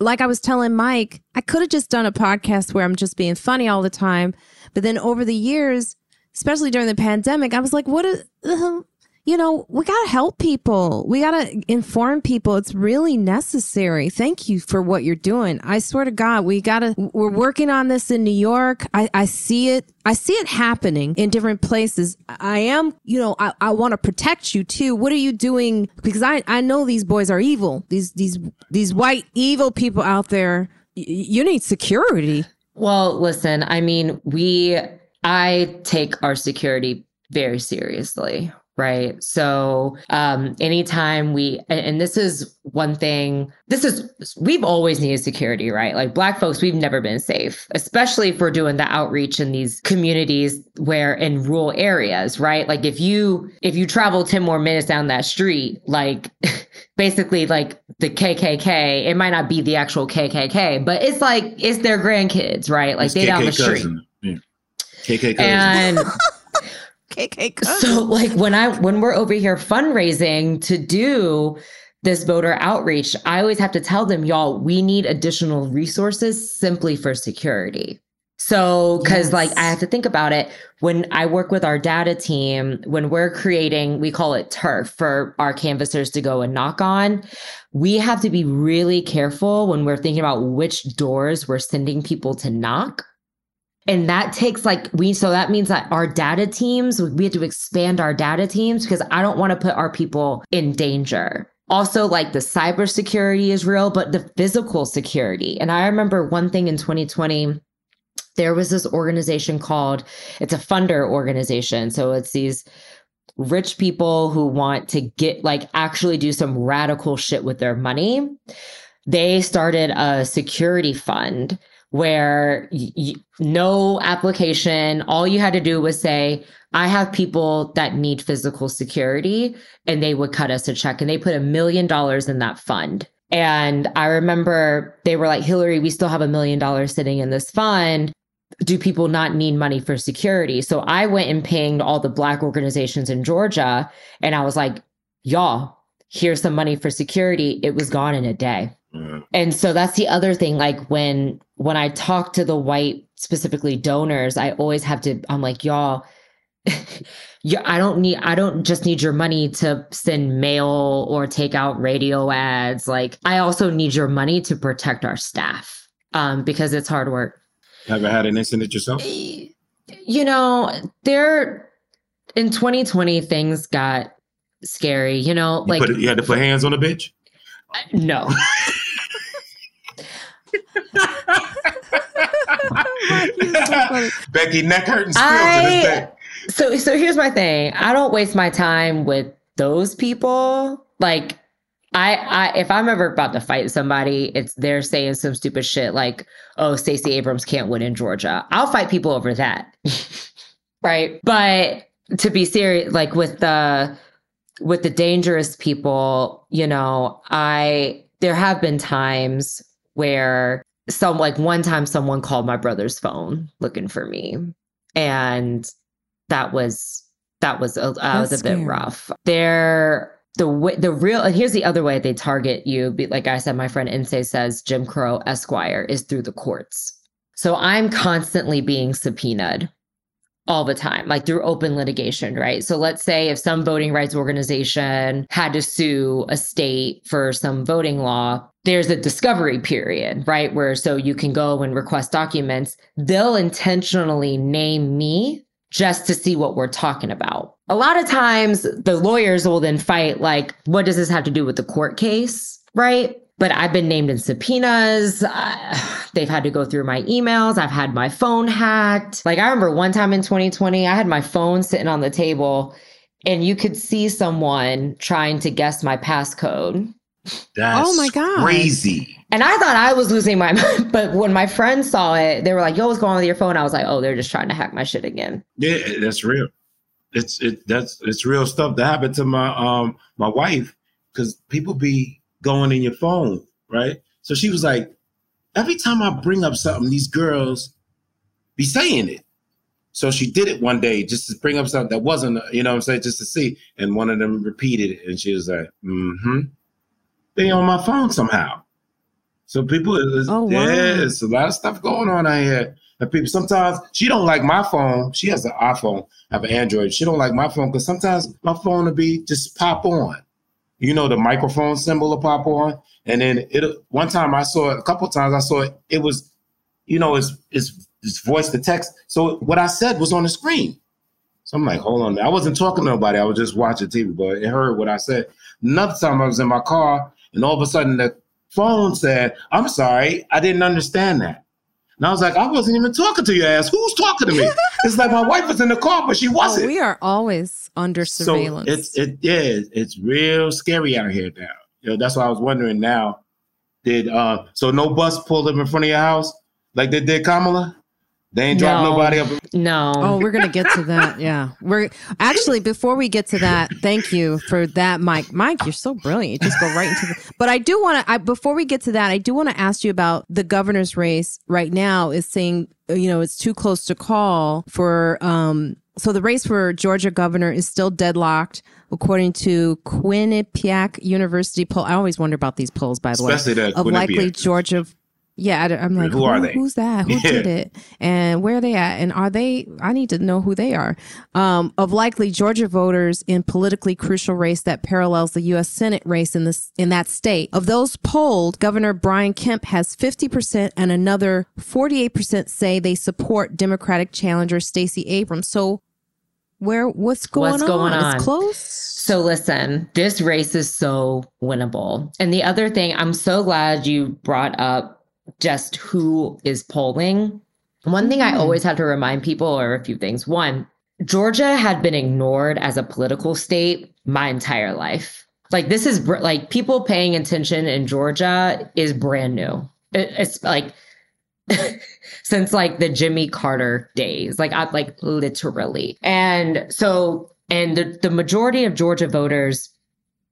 like I was telling Mike, I could have just done a podcast where I'm just being funny all the time, but then over the years, especially during the pandemic, I was like, what is uh, you know, we got to help people. We got to inform people. It's really necessary. Thank you for what you're doing. I swear to God, we got to, we're working on this in New York. I, I see it. I see it happening in different places. I am, you know, I, I want to protect you too. What are you doing? Because I, I know these boys are evil. These, these, these white evil people out there. Y- you need security. Well, listen, I mean, we I take our security very seriously, right? So, um anytime we and, and this is one thing, this is we've always needed security, right? Like black folks, we've never been safe, especially if we're doing the outreach in these communities where in rural areas, right? Like if you if you travel 10 more minutes down that street, like basically like the KKK, it might not be the actual KKK, but it's like it's their grandkids, right? Like It's they down KK the street. cousin. Yeah. KK cousin. And KK. so like when I when we're over here fundraising to do this voter outreach, I always have to tell them, y'all, we need additional resources simply for security. So, because like I have to think about it when I work with our data team, when we're creating, we call it turf for our canvassers to go and knock on. We have to be really careful when we're thinking about which doors we're sending people to knock. And that takes like we, so that means that our data teams, we have to expand our data teams because I don't want to put our people in danger. Also, like the cybersecurity is real, but the physical security. And I remember one thing in 2020, there was this organization called, it's a funder organization. So it's these rich people who want to get like actually do some radical shit with their money. They started a security fund where y- no application, all you had to do was say, I have people that need physical security, and they would cut us a check. And they put a million dollars in that fund. And I remember they were like, Hillary, we still have a million dollars sitting in this fund. Do people not need money for security? So I went and pinged all the Black organizations in Georgia, and I was like, y'all, here's some money for security. It was gone in a day Yeah. and so that's the other thing like when when i talk to the white specifically donors i always have to i'm like y'all yeah i don't need i don't just need your money to send mail or take out radio ads like i also need your money to protect our staff um because it's hard work Ever had an incident yourself? you know there in 2020 things got scary you know You, like put, you had to put hands on a bitch? no Becky, neck hurting still to this day. I so so here's my thing. I don't waste my time with those people. Like I I if I'm ever about to fight somebody, it's they're saying some stupid shit like, "Oh, Stacey Abrams can't win in Georgia." I'll fight people over that. right? But to be serious like with the with the dangerous people, you know, I there have been times where some like one time someone called my brother's phone looking for me. And that was that was a, uh, was a bit rough. There the way the real and here's the other way they target you. Like i said my friend Nsé says jim crow esquire is through the courts. So i'm constantly being subpoenaed all the time, like through open litigation, right? So let's say if some voting rights organization had to sue a state for some voting law, there's a discovery period, right? Where so you can go and request documents. They'll intentionally name me just to see what we're talking about. A lot of times the lawyers will then fight, like, what does this have to do with the court case, right? but I've been named in subpoenas. Uh, they've had to go through my emails. I've had my phone hacked. Like I remember one time in 2020, I had my phone sitting on the table and you could see someone trying to guess my passcode. That's oh my god, crazy! And I thought I was losing my mind, but when my friends saw it, they were like, "Yo, what's going on with your phone?" I was like, "Oh, they're just trying to hack my shit again." Yeah, that's real. It's it that's it's real stuff that happened to my um my wife because people be going in your phone, right? So she was like, every time I bring up something, these girls be saying it. So she did it one day just to bring up something that wasn't, you know I'm saying, just to see. And one of them repeated it. And she was like, mm-hmm. They on my phone somehow. So people, oh, wow. yeah, it's a lot of stuff going on out here. And people sometimes she don't like my phone. She has an iPhone, I have an Android. She don't like my phone because sometimes my phone will be just pop on you know, the microphone symbol will pop on. And then it one time I saw it, a couple times I saw it, it was, you know, it's it's it's voice to text. So what I said was on the screen. So I'm like, hold on. I wasn't talking to nobody. I was just watching TV, but it heard what I said. Another time I was in my car, and all of a sudden the phone said, I'm sorry, I didn't understand that. And I was like, I wasn't even talking to your ass. Who's talking to me? it's like my wife was in the car, but she wasn't. Oh, we are always under surveillance. So it's it yeah, it's real scary out here now. You know, that's why I was wondering now. Did uh so no bus pulled up in front of your house like they did Kamala? They ain't drop no, nobody up. No. Oh, we're gonna get to that. Yeah, we're actually before we get to that. Thank you for that, Mike. Mike, you're so brilliant. You just go right into the. But I do want to. I before we get to that, I do want to ask you about the governor's race. Right now is saying you know it's too close to call for. um So the race for Georgia governor is still deadlocked according to Quinnipiac University poll. I always wonder about these polls, by the way. Especially way, of likely Georgia yeah, I, am like, who, who, are they? Who's that? Who yeah. did it? And where are they at? And are they? I need to know who they are. Um, of likely Georgia voters in politically crucial race that parallels the U.S. Senate race in this in that state. Of those polled, Governor Brian Kemp has 50 percent, and another 48 percent say they support Democratic challenger Stacey Abrams. So, where what's going what's on? Going on? It's close. So listen, this race is so winnable. And the other thing, I'm so glad you brought up just who is polling. One thing I hmm. always have to remind people are a few things. One, Georgia had been ignored as a political state my entire life. Like this is like people paying attention in Georgia is brand new. it's like since like the Jimmy Carter days, like I like literally. And so and the, the majority of Georgia voters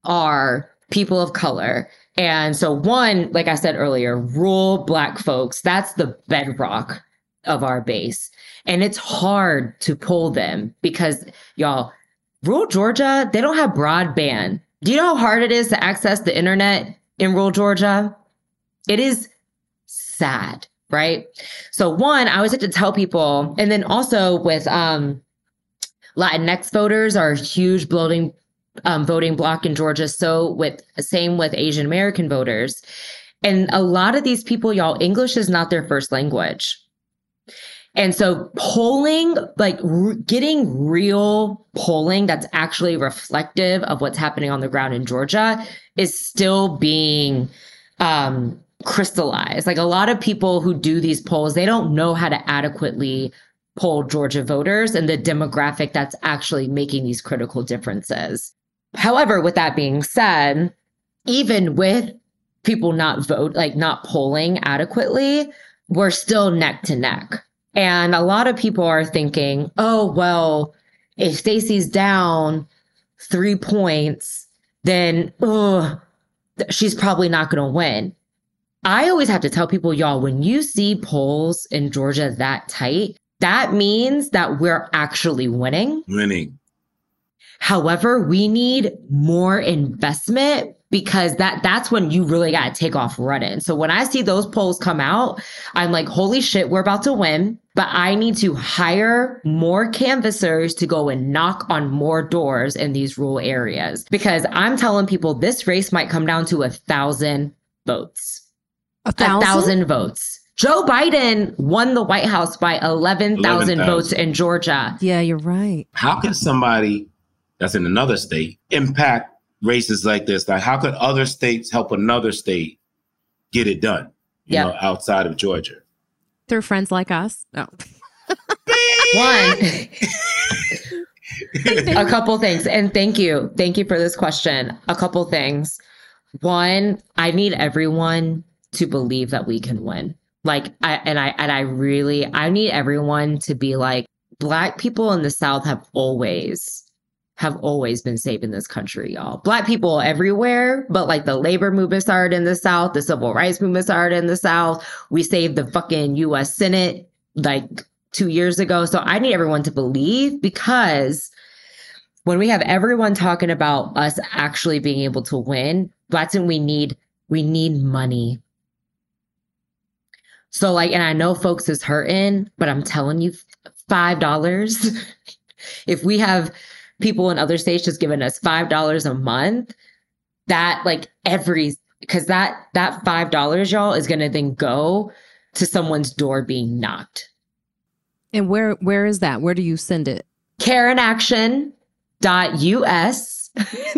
are people of color and so, one, like I said earlier, rural Black folks, that's the bedrock of our base. And it's hard to pull them because, y'all, rural Georgia, they don't have broadband. Do you know how hard it is to access the internet in rural Georgia? It is sad, right? So, one, I always have to tell people, and then also with um, Latinx voters are huge bloating um, voting block in Georgia. So with same with Asian American voters. And a lot of these people, y'all, English is not their first language. And so polling, like getting real polling that's actually reflective of what's happening on the ground in Georgia is still being um, crystallized. Like a lot of people who do these polls, they don't know how to adequately poll Georgia voters and the demographic that's actually making these critical differences. However, with that being said, even with people not vote, like not polling adequately, we're still neck to neck. And a lot of people are thinking, oh, well, if Stacey's down three points, then oh, she's probably not going to win. I always have to tell people, y'all, when you see polls in Georgia that tight, that means that we're actually winning. Winning. However, we need more investment because that that's when you really got to take off running. So when I see those polls come out, I'm like, holy shit, we're about to win. But I need to hire more canvassers to go and knock on more doors in these rural areas because I'm telling people this race might come down to a thousand votes. A thousand? A thousand votes. Joe Biden won the White House by 11,000 11,000. votes in Georgia. Yeah, you're right. How can somebody that's in another state impact races like this? Like, how could other states help another state get it done? You Yep. know, outside of Georgia. Through friends like us. No. One, a couple things. And thank you. Thank you for this question. A couple things. One, I need everyone to believe that we can win. Like I and I and I really I need everyone to be like black people in the south have always have always been saving this country, y'all. Black people everywhere, but like the labor movement started in the South, the civil rights movement started in the South. We saved the fucking US Senate like two years ago. So I need everyone to believe because when we have everyone talking about us actually being able to win, that's when we need we need money. So like, and I know folks is hurting, but I'm telling you, five dollars. if we have people in other states just giving us five dollars a month, that like every because that that five dollars, y'all, is gonna then go to someone's door being knocked. And where where is that? Where do you send it? CareinAction.us.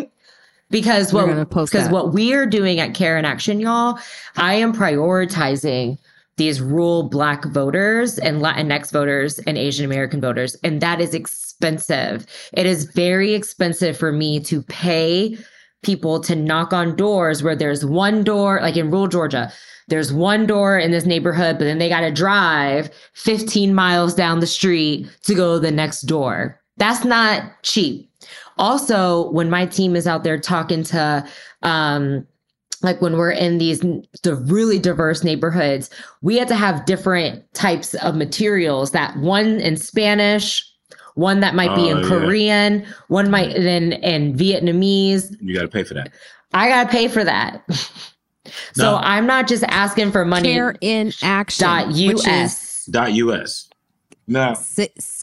because what because what we are doing at Care in Action, y'all, I am prioritizing these rural black voters and Latinx voters and Asian American voters. And that is expensive. It is very expensive for me to pay people to knock on doors where there's one door, like in rural Georgia, there's one door in this neighborhood, but then they got to drive 15 miles down the street to go to the next door. That's not cheap. Also, when my team is out there talking to, um, like when we're in these the really diverse neighborhoods, we had to have different types of materials. That one in Spanish, one that might be Oh, in yeah. Korean, one might mm. in in Vietnamese. You got to pay for that. I gotta pay for that. so No. I'm not just asking for money. Care in action. Dot which is us. Dot US. Now,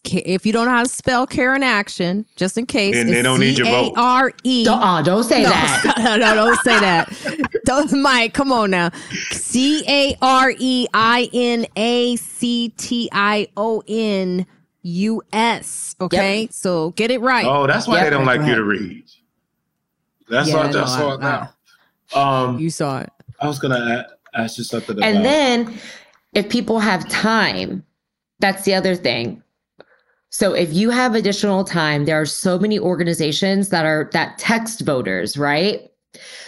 If you don't know how to spell care in action, just in case, And they don't need your vote. C-A-R-E. Don't, uh, don't say no, that. no, no, don't say that. Don't, Mike, come on now. C A R E I N A C T I O N U S. Okay, so get it right. oh, that's why Yep. they don't like you to read. That's Yeah, all. I know, That's all I- now. Um, You saw it. I was gonna ask you something about. And then if people have time, that's the other thing. So if you have additional time, there are so many organizations that are that text voters, right?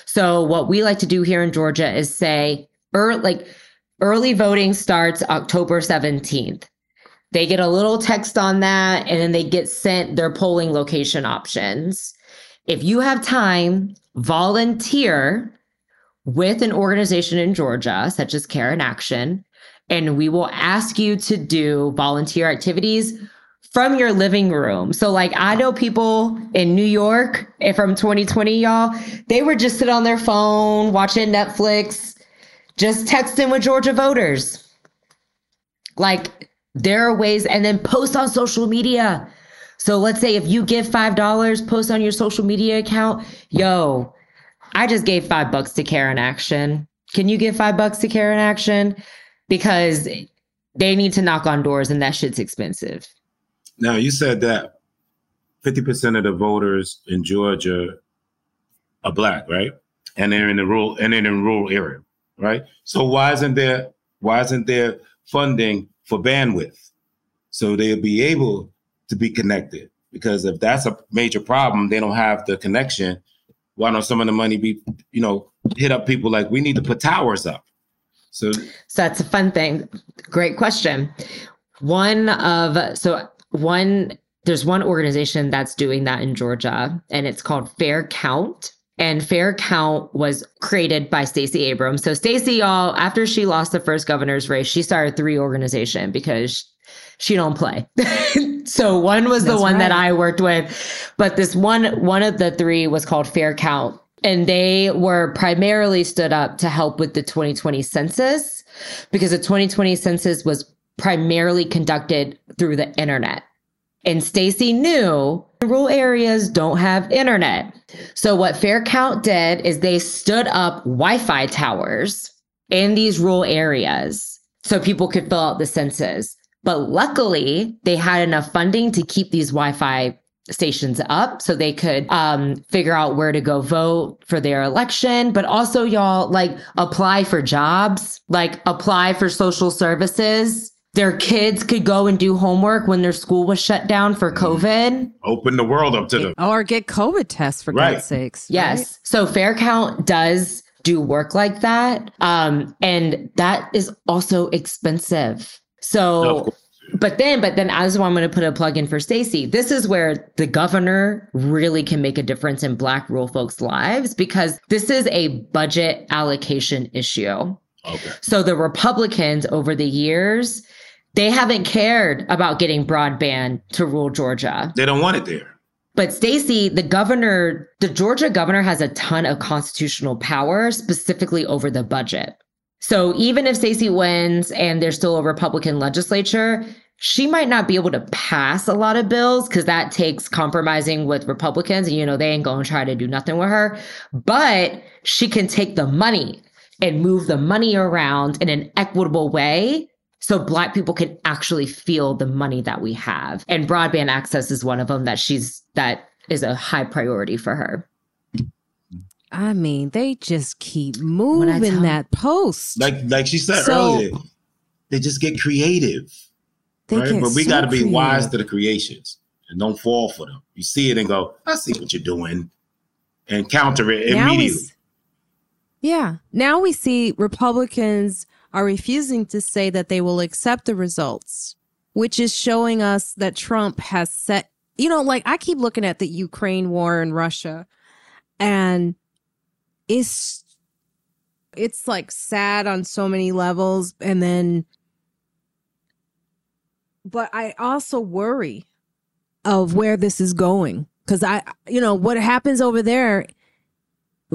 So what we like to do here in Georgia is say early like early voting starts October 17th. They get a little text on that and then they get sent their polling location options. If you have time, volunteer with an organization in Georgia, such as Care in Action, and we will ask you to do volunteer activities from your living room. So, like, I know people in New York and from 2020, y'all, they were just sitting on their phone watching Netflix, just texting with Georgia voters. Like, there are ways, and then post on social media. So, let's say if you give $5, post on your social media account, yo, I just gave five bucks to Care in Action. Can you give five bucks to Care in Action? Because they need to knock on doors and that shit's expensive. now you said that fifty percent of the voters in Georgia are black, right? And they're in the rural and in rural area, right? So why isn't there why isn't there funding for bandwidth so they'll be able to be connected? Because if that's a major problem, they don't have the connection. Why don't some of the money be, you know, hit up people like we need to put towers up? So So that's a fun thing. Great question. One of, so one, there's one organization that's doing that in Georgia and it's called Fair Count. and Fair Count was created by Stacey Abrams. So Stacey, y'all, after she lost the first governor's race, she started three organization because she don't play. so one was That's the one right. that I worked with, but this one one of the three was called Fair Count, and they were primarily stood up to help with the 2020 census because the 2020 census was primarily conducted through the internet. And Stacey knew rural areas don't have internet. So what Fair Count did is they stood up Wi-Fi towers in these rural areas so people could fill out the census. But luckily, they had enough funding to keep these Wi-Fi stations up so they could um, figure out where to go vote for their election but also y'all like apply for jobs like apply for social services their kids could go and do homework when their school was shut down for covid Open the world up to them. Or get COVID tests for Right. God's sakes. Yes. right? So Fair Count does do work like that. Um, and that is also expensive. So course. But then but then as well, I'm gonna put a plug in for Stacey. This is where the governor really can make a difference in black rural folks' lives because this is a budget allocation issue. Okay. So the Republicans over the years, they haven't cared about getting broadband to rural Georgia. They don't want it there. But Stacey, the governor, the Georgia governor has a ton of constitutional power, specifically over the budget. So even if Stacey wins and there's still a Republican legislature, she might not be able to pass a lot of bills because that takes compromising with Republicans. And, you know, they ain't going to try to do nothing with her. But she can take the money and move the money around in an equitable way so black people can actually feel the money that we have and broadband access is one of them that she's that is a high priority for her I mean, they just keep moving tell- that post. Like like she said So- earlier, they just get creative. They right? get But we so got to be wise to the creations and don't fall for them. You see it and go, I see what you're doing, and counter it Now immediately. s- yeah. Now we see Republicans are refusing to say that they will accept the results, which is showing us that Trump has set, you know, like I keep looking at the Ukraine war in Russia and it's it's like sad on so many levels and then but I also worry of where this is going because I you know what happens over there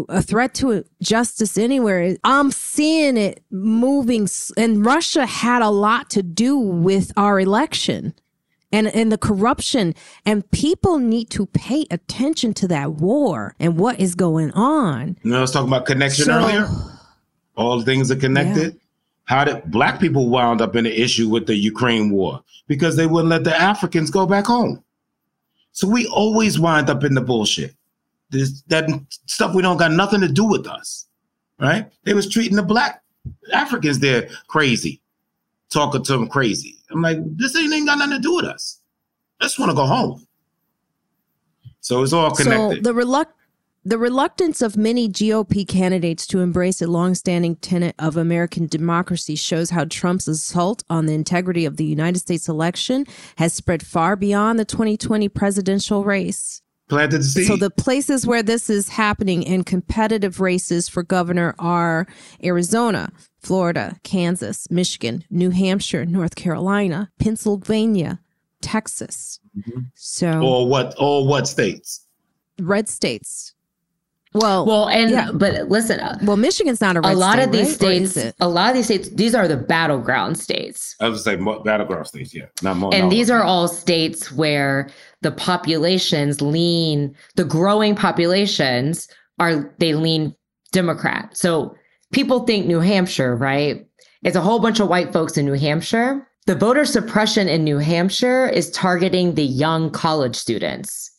a threat to justice anywhere. I'm seeing it moving, and Russia had a lot to do with our election and, and the corruption. And people need to pay attention to that war and what is going on. You know, I was talking about connection So- earlier. All things are connected. How did black people wound up in an issue with the Ukraine war? Because they wouldn't let the Africans go back home. So we always wind up in the bullshit. This that stuff we don't got nothing to do with us. Right? They was treating the black Africans there crazy, talking to them crazy. I'm like, this ain't, ain't got nothing to do with us. I just want to go home. So it's all connected. So the reluct- the reluctance of many GOP candidates to embrace a longstanding tenet of American democracy shows how Trump's assault on the integrity of the United States election has spread far beyond the 2020 presidential race. Planted seed. So the places where this is happening in competitive races for governor are Arizona, Florida, Kansas, Michigan, New Hampshire, North Carolina, Pennsylvania, Texas. Mhm. So or what? Or what states? red states. Well, well, well and Yeah. but listen uh, well, Michigan's not a red a lot state, of these right? States a lot of these states these are the battleground states I would say battleground states, yeah, not more. and no. these are all states where the populations lean the growing populations are they lean democrat so people think new hampshire right it's a whole bunch of white folks in new hampshire the voter suppression in new hampshire is targeting the young college students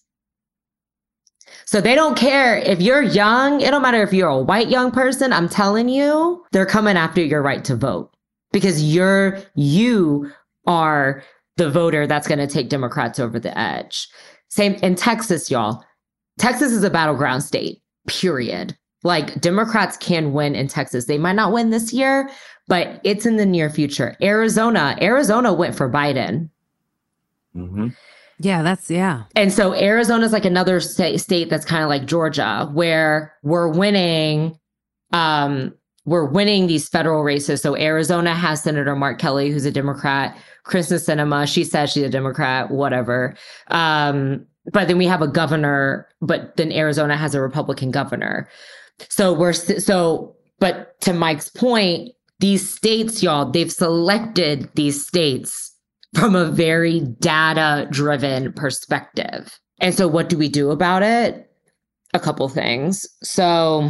so they don't care if you're young it don't matter if you're a white young person i'm telling you they're coming after your right to vote because you're you are the voter that's going to take Democrats over the edge. Same in Texas, y'all. Texas is a battleground state, period. Like Democrats can win in Texas. They might not win this year, but it's in the near future. Arizona, Arizona went for Biden. Mhm. Yeah, that's yeah. And so Arizona is like another state, state that's kind of like Georgia, where we're winning, um, we're winning these federal races. So Arizona has Senator Mark Kelly, who's a Democrat. Kyrsten Sinema, she says she's a Democrat, whatever. Um, but then we have a governor, but then Arizona has a Republican governor. So we're so, but to Mike's point, these states, y'all, they've selected these states from a very data driven perspective. And so, what do we do about it? A couple things. So,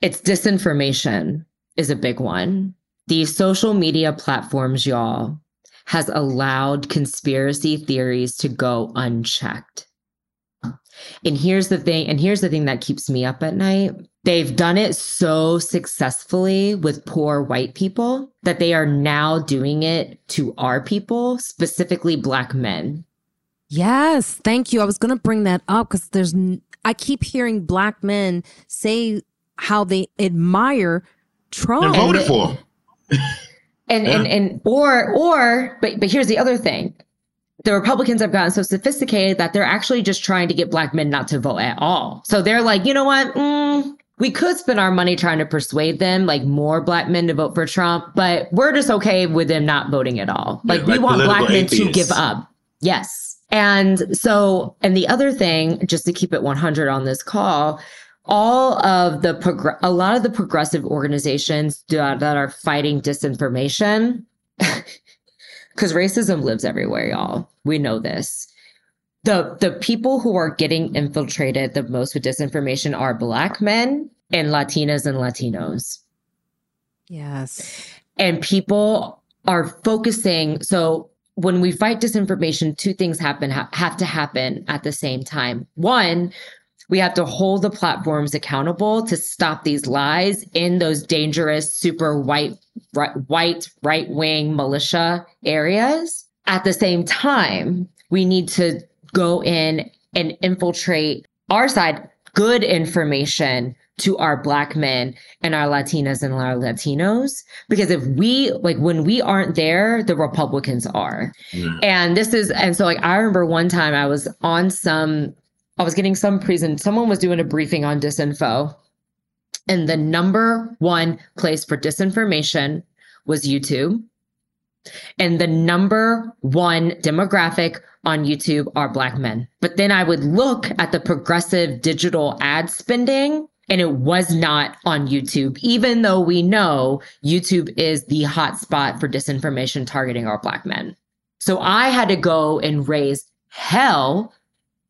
it's disinformation is a big one. These social media platforms, y'all, has allowed conspiracy theories to go unchecked. And here's the thing, and here's the thing that keeps me up at night. They've done it so successfully with poor white people that they are now doing it to our people, specifically black men. Yes, thank you. I was going to bring that up because there's, I keep hearing black men say how they admire Trump. And voted for and yeah. and and or or but but here's the other thing the republicans have gotten so sophisticated that they're actually just trying to get black men not to vote at all so they're like you know what mm, we could spend our money trying to persuade them like more black men to vote for trump but we're just okay with them not voting at all. Like, yeah, like we want black men atheists. to give up. Yes. And so and the other thing just to keep it 100 on this call all of the prog- a lot of the progressive organizations that, that are fighting disinformation because racism lives everywhere y'all. We know this the the people who are getting infiltrated the most with disinformation are black men and latinas and latinos. Yes. And people are focusing so when we fight disinformation two things happen ha- have to happen at the same time. One we have to hold the platforms accountable to stop these lies in those dangerous, super white, right, white, right wing militia areas. At the same time, we need to go in and infiltrate our side good information to our black men and our Latinas and our Latinos. Because if we, like, when we aren't there, the Republicans are. Yeah. And this is, and so, like, I remember one time I was on some I was getting some present. Someone was doing a briefing on disinfo, and the number one place for disinformation was YouTube. And the number one demographic on YouTube are Black men. But then I would look at the progressive digital ad spending, and it was not on YouTube, even though we know YouTube is the hotspot for disinformation targeting our Black men. So I had to go and raise hell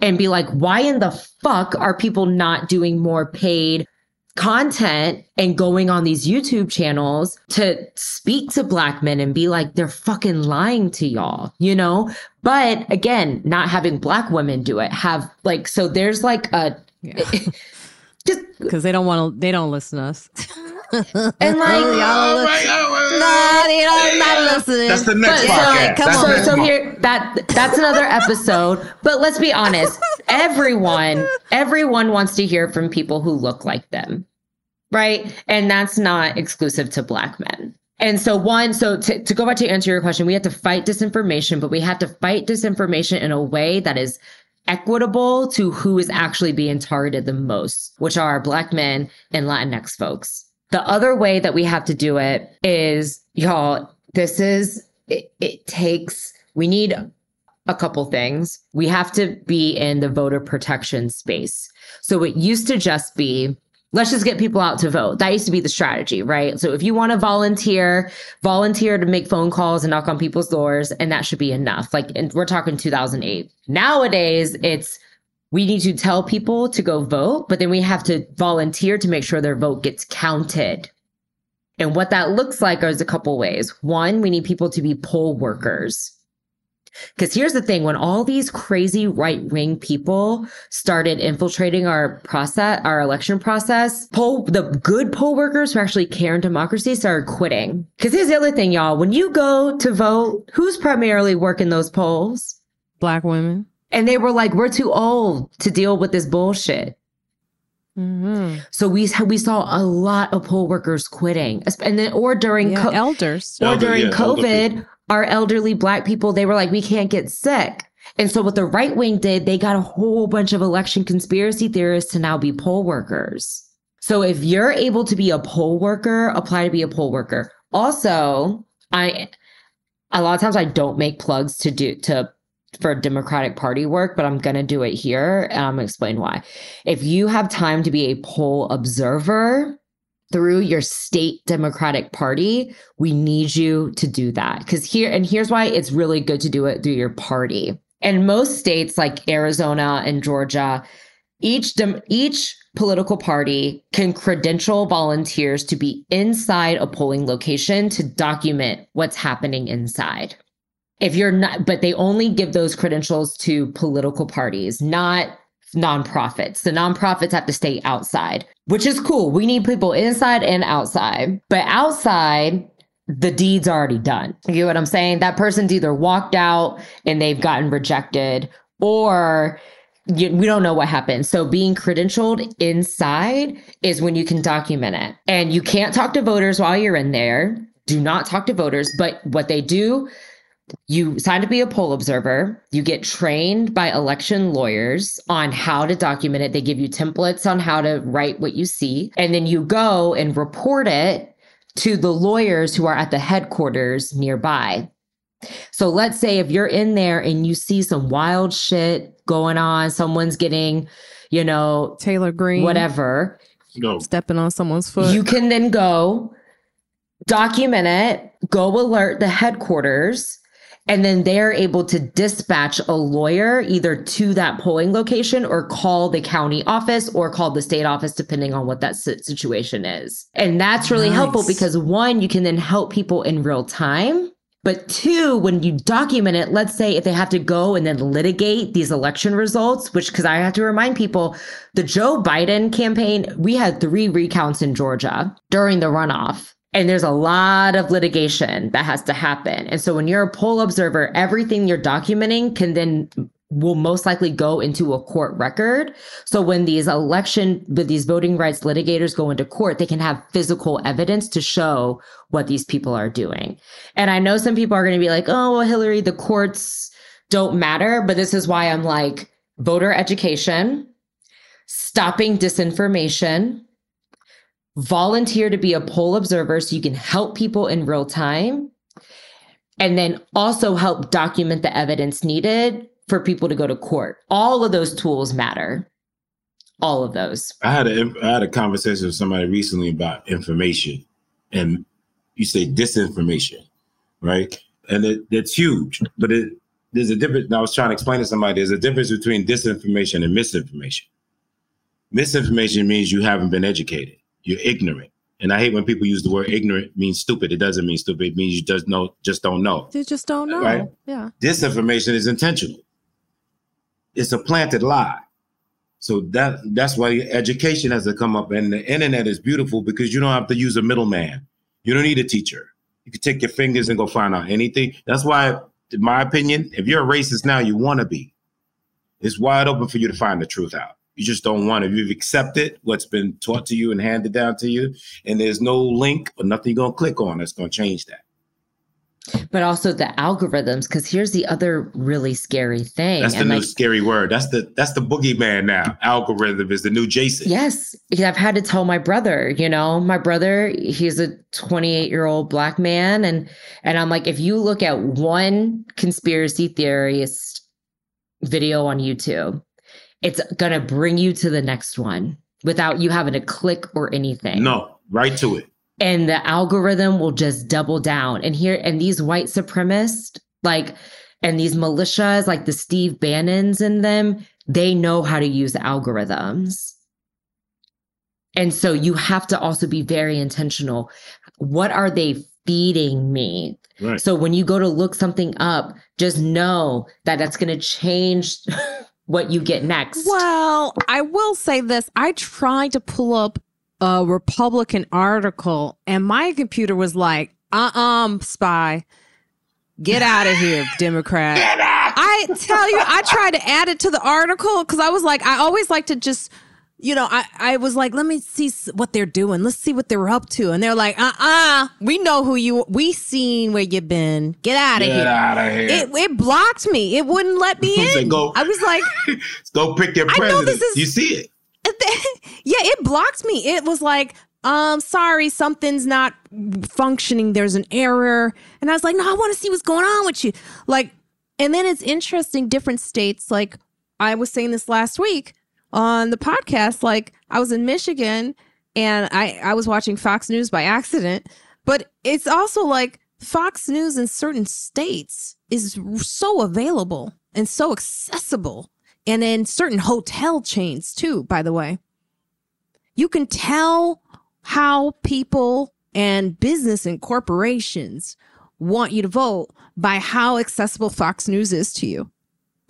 and be like, why in the fuck are people not doing more paid content and going on these YouTube channels to speak to black men and be like, they're fucking lying to y'all, you know? But again, not having black women do it, have like, so there's like a, yeah. just because they don't want to, they don't listen to us. and like, oh, right, oh, nah, you know, not listening. That's the next but, podcast. So, that's so, next so here, that that's another episode. But let's be honest, everyone, everyone wants to hear from people who look like them, right? And that's not exclusive to Black men. And so, one, so to, to go back to answer your question, we have to fight disinformation, but we have to fight disinformation in a way that is equitable to who is actually being targeted the most, which are Black men and Latinx folks. The other way that we have to do it is, y'all, this is, it, it takes, we need a couple things. We have to be in the voter protection space. So it used to just be, let's just get people out to vote. That used to be the strategy, right? So if you want to volunteer, volunteer to make phone calls and knock on people's doors, and that should be enough. Like, and we're talking 2008. Nowadays, it's we need to tell people to go vote, but then we have to volunteer to make sure their vote gets counted. And what that looks like is a couple ways. One, we need people to be poll workers. Because here's the thing when all these crazy right wing people started infiltrating our process, our election process, poll, the good poll workers who actually care in democracy started quitting. Because here's the other thing, y'all. When you go to vote, who's primarily working those polls? Black women. And they were like, we're too old to deal with this bullshit. Mm-hmm. So we we saw a lot of poll workers quitting, and then or during yeah, co- elders or Elder, during yeah, COVID, our elderly black people they were like, we can't get sick. And so what the right wing did, they got a whole bunch of election conspiracy theorists to now be poll workers. So if you're able to be a poll worker, apply to be a poll worker. Also, I a lot of times I don't make plugs to do to for Democratic Party work, but I'm going to do it here and I'm going to explain why. If you have time to be a poll observer through your state Democratic Party, we need you to do that. Because here, and here's why it's really good to do it through your party. And most states like Arizona and Georgia, each dem- each political party can credential volunteers to be inside a polling location to document what's happening inside. If you're not, but they only give those credentials to political parties, not nonprofits. The nonprofits have to stay outside, which is cool. We need people inside and outside. But outside, the deed's already done. You get what I'm saying? That person's either walked out and they've gotten rejected or you, we don't know what happened. So being credentialed inside is when you can document it. And you can't talk to voters while you're in there. Do not talk to voters. But what they do, you sign to be a poll observer. You get trained by election lawyers on how to document it. They give you templates on how to write what you see. And then you go and report it to the lawyers who are at the headquarters nearby. So let's say if you're in there and you see some wild shit going on, someone's getting, you know, Taylor Greene, whatever, Go. stepping on someone's foot. you can then go document it, go alert the headquarters, and then they're able to dispatch a lawyer either to that polling location or call the county office or call the state office, depending on what that situation is. And that's really helpful because one, you can then help people in real time. But two, when you document it, let's say if they have to go and then litigate these election results, which, because I have to remind people, the Joe Biden campaign, we had three recounts in Georgia during the runoff. And there's a lot of litigation that has to happen. And so when you're a poll observer, everything you're documenting can then will most likely go into a court record. So when these election, these voting rights litigators go into court, they can have physical evidence to show what these people are doing. And I know some people are going to be like, oh, well, Hillary, the courts don't matter. But this is why I'm like, voter education, stopping disinformation, volunteer to be a poll observer so you can help people in real time, and then also help document the evidence needed for people to go to court. All of those tools matter. All of those. I had a I had a conversation with somebody recently about information, and you say disinformation, right? And it, it's huge, but it there's a difference. I was trying to explain to somebody there's a difference between disinformation and misinformation. Misinformation means you haven't been educated, you're ignorant, and I hate when people use the word ignorant means stupid. It doesn't mean stupid. It means you just know just don't know. You just don't know. Right. Yeah. disinformation is intentional. It's a planted lie. So that that's why education has to come up, and the internet is beautiful because you don't have to use a middleman. You don't need a teacher. You can take your fingers and go find out anything. That's why, in my opinion, if you're a racist now, you want to be. It's wide open for you to find the truth out. You just don't want to. You've accepted what's been taught to you and handed down to you, and there's no link or nothing you're gonna click on that's gonna change that. But also the algorithms, because here's the other really scary thing. That's the and new like, scary word. That's the that's the boogeyman now. Algorithm is the new Jason. Yes, I've had to tell my brother, you know, my brother, he's a 28-year-old black man and and I'm like if you look at one conspiracy theorist video on YouTube, it's going to bring you to the next one without you having to click or anything. No, right to it. And the algorithm will just double down. And here and these white supremacists like and these militias like the Steve Bannons in them, they know how to use algorithms. And so you have to also be very intentional. What are they feeding me? Right. So when you go to look something up, just know that that's going to change what you get next. Well, I will say this. I tried to pull up a Republican article and my computer was like, uh uh spy. Get out of here, Democrat. I tell you, I tried to add it to the article because I was like, I always like to just you know, I, I was like, let me see what they're doing. Let's see what they're up to. And they're like, uh uh we know who you, we seen where you've been. Get out of here. Get out of here. It, it blocked me. It wouldn't let me in. go. I was like, Go pick your I know president. this is- you see it. yeah, it blocked me. It was like, um, sorry, something's not functioning. There's an error. And I was like, no, I want to see what's going on with you. Like, and then it's interesting, different states. Like, I was saying this last week on the podcast. Like, I was in Michigan and I, I was watching Fox News by accident. But it's also like Fox News in certain states is so available and so accessible. And in certain hotel chains, too, by the way. You can tell how people and business and corporations want you to vote by how accessible Fox News is to you.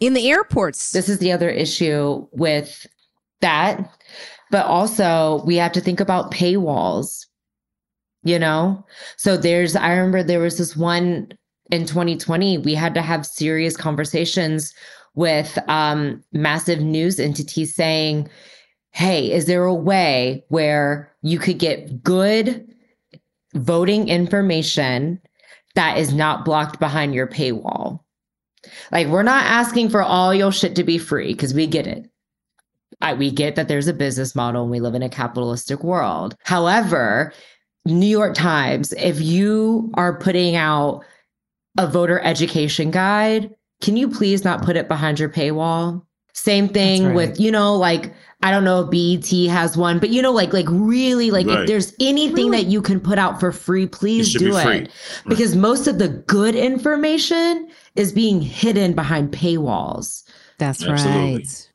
In the airports, This is the other issue with that. But also, we have to think about paywalls, you know? So there's, I remember there was this one in 2020, we had to have serious conversations with um, massive news entities saying, hey, is there a way where you could get good voting information that is not blocked behind your paywall? Like, we're not asking for all your shit to be free because we get it. I, we get that there's a business model and we live in a capitalistic world. However, New York Times, if you are putting out a voter education guide, can you please not put it behind your paywall? Same thing right. with, you know, like I don't know if BET has one, but you know, like like really like Right. if there's anything Really? that you can put out for free, please should do be it. free. Because most of the good information is being hidden behind paywalls. That's Absolutely. right.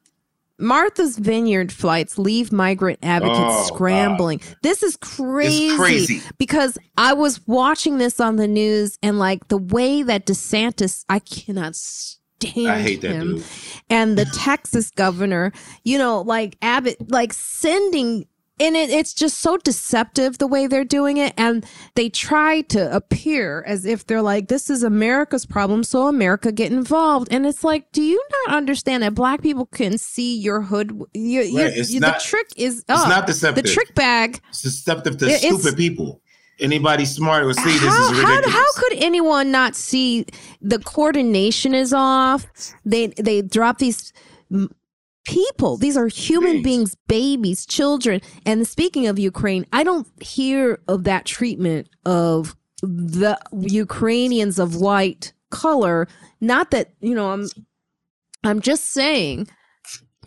Martha's Vineyard flights leave migrant advocates Oh, scrambling. This is crazy. It's crazy. because I was watching this on the news and like the way that DeSantis, I cannot stand I hate that him. dude. And the Texas governor, you know, like Abbott, like sending. And it, it's just so deceptive the way they're doing it. And they try to appear as if they're like, this is America's problem. So America get involved. And it's like, do you not understand that black people can see your hood? Your, Right, it's your- not- the trick is It's up. not the trick bag It's deceptive to It- stupid people. Anybody smart would see this how, is ridiculous. how how could anyone not see the coordination is off? They they drop these people. These are human Beings. babies, children. And speaking of Ukraine, I don't hear of that treatment of the Ukrainians of white color. Not that you know, I'm I'm just saying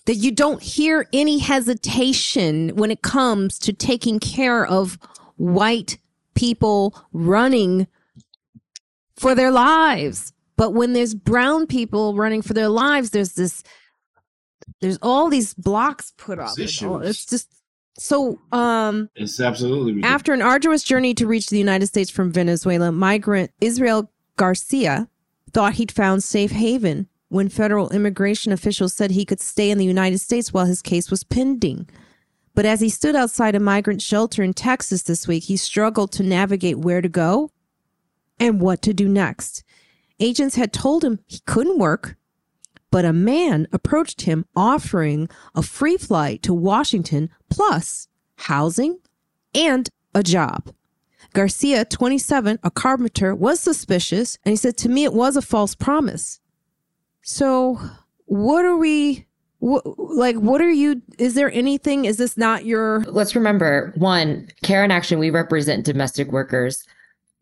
that you don't hear any hesitation when it comes to taking care of white people running for their lives. But when there's brown people running for their lives, there's this, there's all these blocks put up. all- It's just so. Um, It's absolutely ridiculous. after an arduous journey to reach the United States from Venezuela, migrant Israel Garcia thought he'd found safe haven when federal immigration officials said he could stay in the United States while his case was pending. But as he stood outside a migrant shelter in Texas this week, he struggled to navigate where to go and what to do next. Agents had told him he couldn't work, but a man approached him offering a free flight to Washington plus housing and a job. Garcia, 27, a carpenter, was suspicious and he said, To me, it was a false promise. So, what are we, like, what are you, is there anything, is this not your, Let's remember one, Care in Action, we represent domestic workers.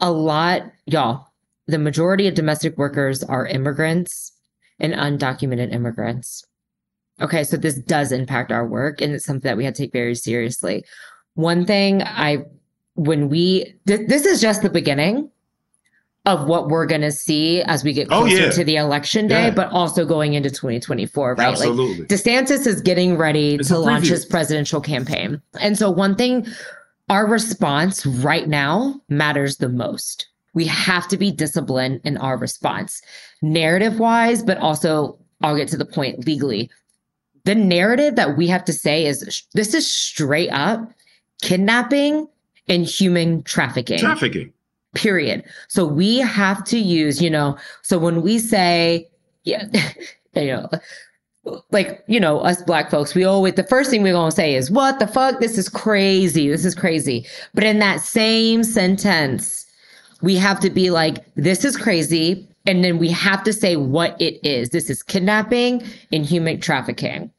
A lot, y'all, the majority of domestic workers are immigrants and undocumented immigrants. Okay, so this does impact our work and it's something that we have to take very seriously. One thing I, when we, th- this is just the beginning of what we're going to see as we get Oh, closer yeah. to the election day, Yeah. but also going into 2024, right? Like, Absolutely. DeSantis is getting ready It's to launch his presidential campaign. And so, one thing, our response right now matters the most. We have to be disciplined in our response, narrative wise, but also, I'll get to the point legally. The narrative that we have to say is this is straight up kidnapping and human trafficking Trafficking. period. So we have to use, you know, so when we say, yeah, you know, like you know us black folks we always the first thing we're going to say is what the fuck this is crazy this is crazy but in that same sentence we have to be like this is crazy. And then we have to say what it is. This is kidnapping and human trafficking.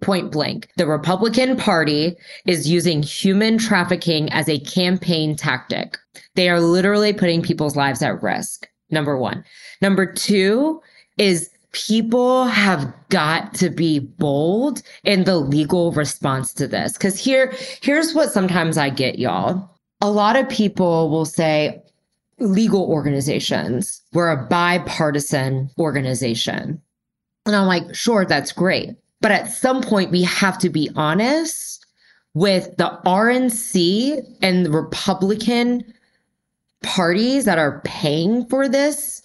Point blank. The republican party is using human trafficking as a campaign tactic. They are literally putting people's lives at risk number 1 number 2 is people have got to be bold in the legal response to this. Because here here's what sometimes i get y'all. A lot of people will say legal organizations we're a bipartisan organization and i'm like sure that's great but at some point we have to be honest with the rnc and the republican parties that are paying for this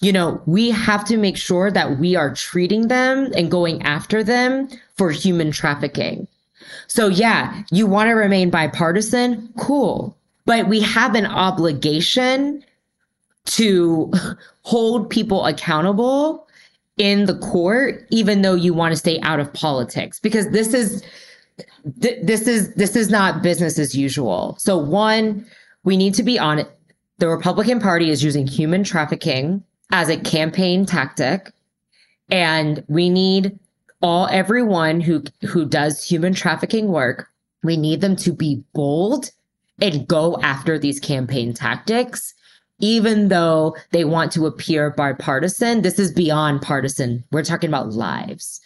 you know, we have to make sure that we are treating them and going after them for human trafficking. So, yeah, you want to remain bipartisan? Cool. But we have an obligation to hold people accountable in the court, even though you want to stay out of politics, because this is. Th- this is this is not business as usual. So one, we need to be on it. The Republican Party is using human trafficking as a campaign tactic and we need all everyone who who does human trafficking work we need them to be bold and go after these campaign tactics even though they want to appear bipartisan this is beyond partisan we're talking about lives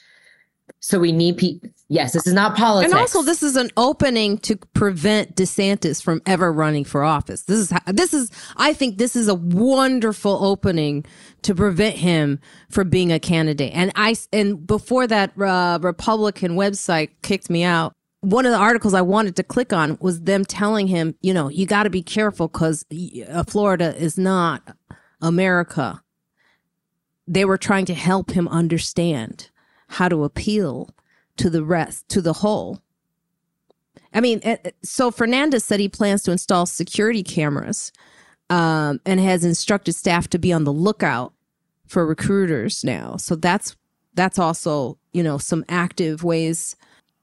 so we need people. Yes, this is not politics. And also, this is an opening to prevent DeSantis from ever running for office. This is this is. I think this is a wonderful opening to prevent him from being a candidate. And I and before that uh, Republican website kicked me out. One of the articles I wanted to click on was them telling him, you know, you got to be careful because uh, Florida is not America. They were trying to help him understand how to appeal to the rest, to the whole. I mean, eh, eh, so Fernandez said he plans to install security cameras um, and has instructed staff to be on the lookout for recruiters now. So that's that's also you know some active ways.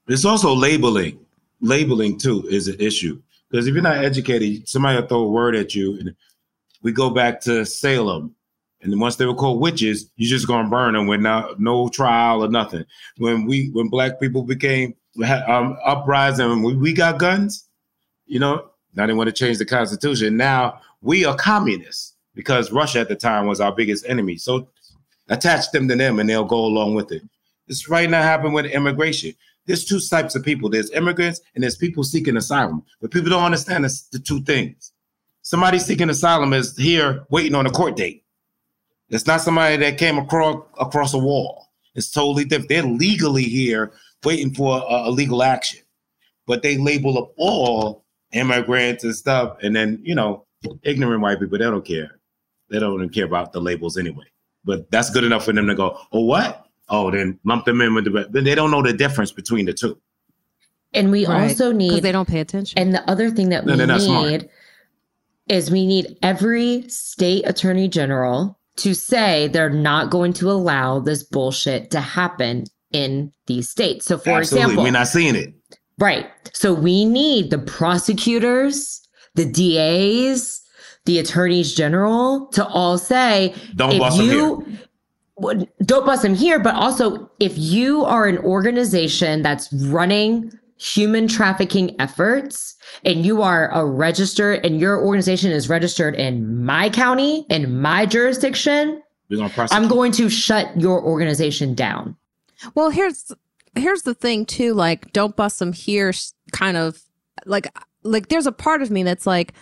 It's also labeling. Labeling too is an issue because if you're not educated, somebody will throw a word at you. And we go back to Salem and once they were called witches, you're just gonna burn them with no, trial or nothing. When we when black people became um, uprising, we, we got guns, you know. Now they want to change the constitution. Now we are communists because Russia at the time was our biggest enemy. So attach them to them, and they'll go along with it. This right now happened with immigration. There's two types of people. There's immigrants and there's people seeking asylum. But people don't understand the two things. Somebody seeking asylum is here waiting on a court date. It's not somebody that came across across a wall. It's totally different. They're legally here waiting for a, a legal action, but they label up all immigrants and stuff, and then you know, ignorant white people they don't care. They don't even care about the labels anyway. But that's good enough for them to go, oh what? Oh, then lump them in with the. But they don't know the difference between the two. And we right. also need because they don't pay attention. And the other thing that no, we need smart. is we need every state attorney general to say they're not going to allow this bullshit to happen in these states. So, for Absolutely. example, we're not seeing it. Right. So, we need the prosecutors, the DAs, the attorneys general to all say, don't if bust you, them here. Don't bust them here, but also if you are an organization that's running human trafficking efforts and you are a registered and your organization is registered in my county in my jurisdiction i'm going to shut your organization down. Well here's here's the thing too like don't bust them here kind of like like there's a part of me that's like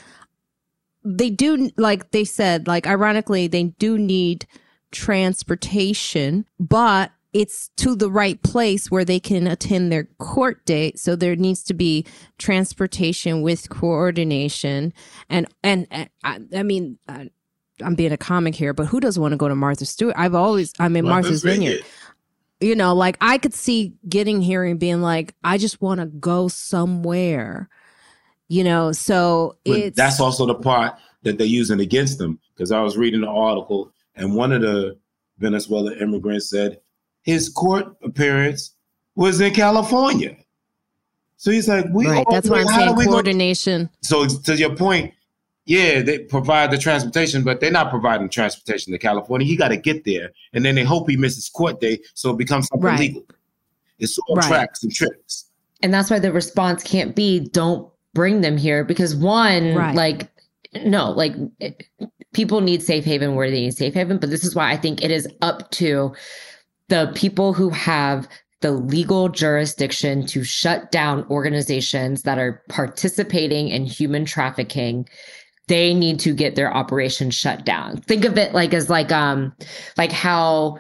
they do like they said like ironically they do need transportation but it's to the right place where they can attend their court date. So there needs to be transportation with coordination. And, and, and I, I, mean, I, I'm being a comic here, but who doesn't want to go to Martha Stewart? I've always, I'm in Martha's, Martha's Vineyard. You know, like I could see getting here and being like, I just want to go somewhere. You know, so it's that's also the part that they're using against them. Because I was reading the article, and one of the Venezuelan immigrants said his court appearance was in California. So he's like, we right. That's what I'm do saying. we go- Coordination. so to your point, yeah, they provide the transportation, but they're not providing transportation to California. He got to get there, and then they hope he misses court day, so it becomes something Right. legal. It's all Right. tracks and tricks. and that's why the response can't be don't bring them here because one Right. like no like it- people need safe haven where they need safe haven but this is why i think it is up to the people who have the legal jurisdiction to shut down organizations that are participating in human trafficking. They need to get their operation shut down. Think of it like as like um like how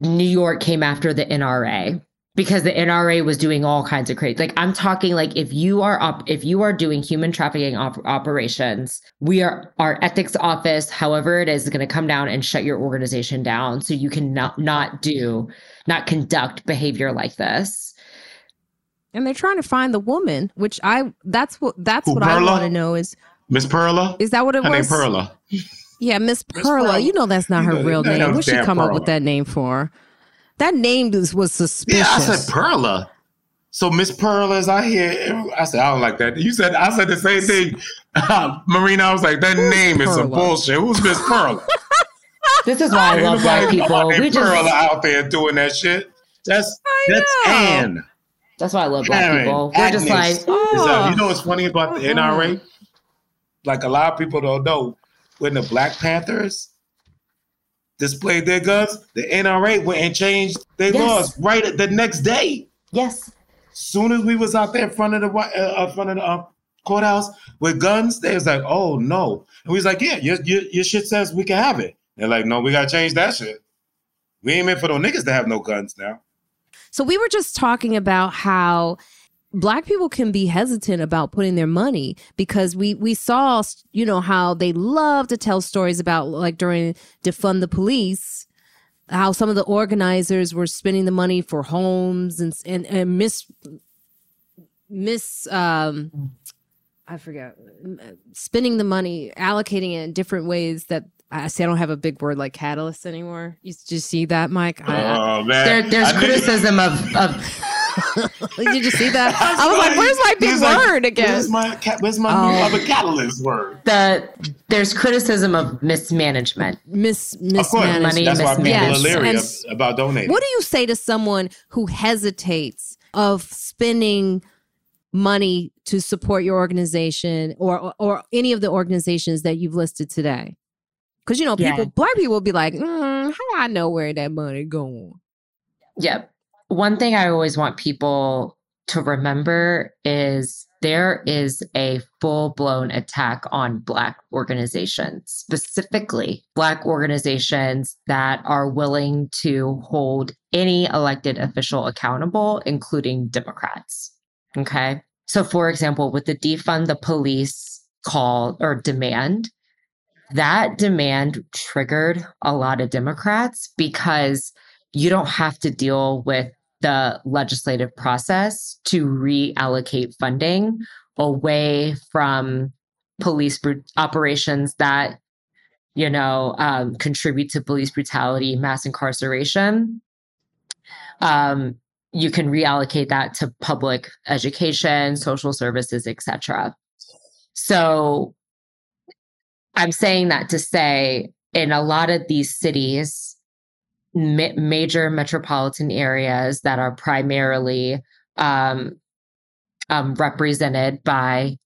new york came after the nra because the NRA was doing all kinds of crazy. Like I'm talking like if you are up, if you are doing human trafficking op- operations, we are our ethics office, however it is, is going to come down and shut your organization down so you can not not do, not conduct behavior like this. And they're trying to find the woman, which I that's what that's Who, what I want to know is Miss Perla, is that what it her name was? Perla. Yeah, Miss Miss Perla. Perla. You know that's not You her know, real name. was What she damn come up with that name for? That name was, was suspicious. Yeah, I said Perla. So Miss Perla is out here. I said I don't like that. You said I said the same thing. Marina, I was like that Who's name is some bullshit. Who's Miss Perla? This is why I Ain't love white nobody people. about that We Perla just out there doing that shit. That's I that's know. Ann. that's why I love black Karen, people. We're just like Agnes. Is that- you know what's funny about the uh-huh. NRA? Like a lot of people don't know, when the Black Panthers displayed their guns, the NRA went and changed their Yes. laws right at the next day. yes, Soon as we was out there in front of the Whi- uh, uh, front of the uh, courthouse with guns, they was like, "Oh no!" And we was like, "Yeah, your, your your shit says we can have it." They're like, "No, we gotta change that shit. We ain't meant for those niggas to have no guns now." So we were just talking about how black people can be hesitant about putting their money because we we saw you know how they love to tell stories about like during defund the police how some of the organizers were spending the money for homes and and, and miss miss um I forget spending the money allocating it in different ways that I see I don't have a big word like catalyst anymore. You just see that, Mike? I- I- Oh man, there, there's I knew- criticism of of Did you see that? I was like, "Where's my big He's like, word again?" Where's my ca- where's my new other catalyst word? the there's criticism of mismanagement. Miss Of course, mismanagement. money that's why people Yes, are leery about donating. What do you say to someone who hesitates of spending money to support your organization or or any of the organizations that you've listed today? Because you know, people, Yeah. black people will be like, mm, "How do I know where that money going?" Yep. One thing I always want people to remember is there is a full blown attack on Black organizations, specifically Black organizations that are willing to hold any elected official accountable, including Democrats. Okay. So, for example, with the defund the police call or demand, that demand triggered a lot of Democrats because you don't have to deal with the legislative process to reallocate funding away from police bru- operations that you know um, contribute to police brutality mass incarceration. Um, you can reallocate that to public education social services etc so i'm saying that to say in a lot of these cities ma- major metropolitan areas that are primarily um, um, represented by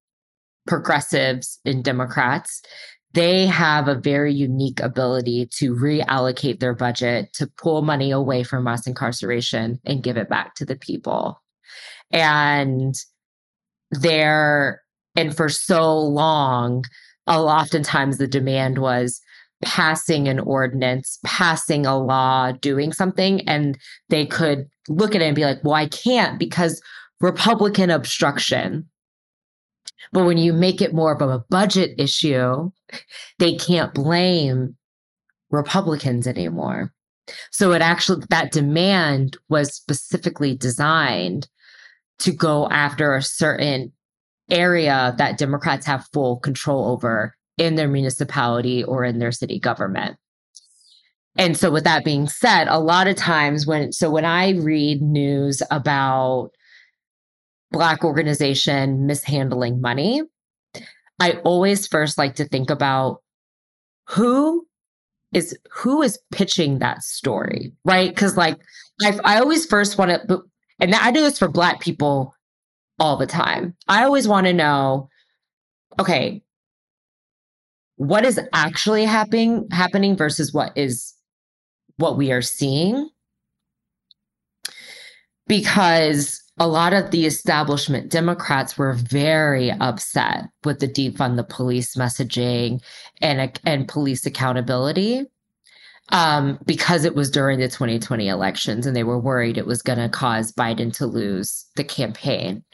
progressives and Democrats, they have a very unique ability to reallocate their budget to pull money away from mass incarceration and give it back to the people. And they're, and for so long, oftentimes the demand was passing an ordinance, passing a law, doing something, and they could look at it and be like, well, I can't because Republican obstruction. But when you make it more of a budget issue, they can't blame Republicans anymore. So it actually, that demand was specifically designed to go after a certain area that Democrats have full control over in their municipality or in their city government. and so with that being said, a lot of times when so when I read news about black organization mishandling money, I always first like to think about who is who is pitching that story, right? Because like I I always first want to, and I do this for black people all the time. I always want to know, okay, what is actually happening happening versus what is what we are seeing because a lot of the establishment Democrats were very upset with the defund the police messaging and and police accountability um, because it was during the 2020 elections and they were worried it was going to cause Biden to lose the campaign.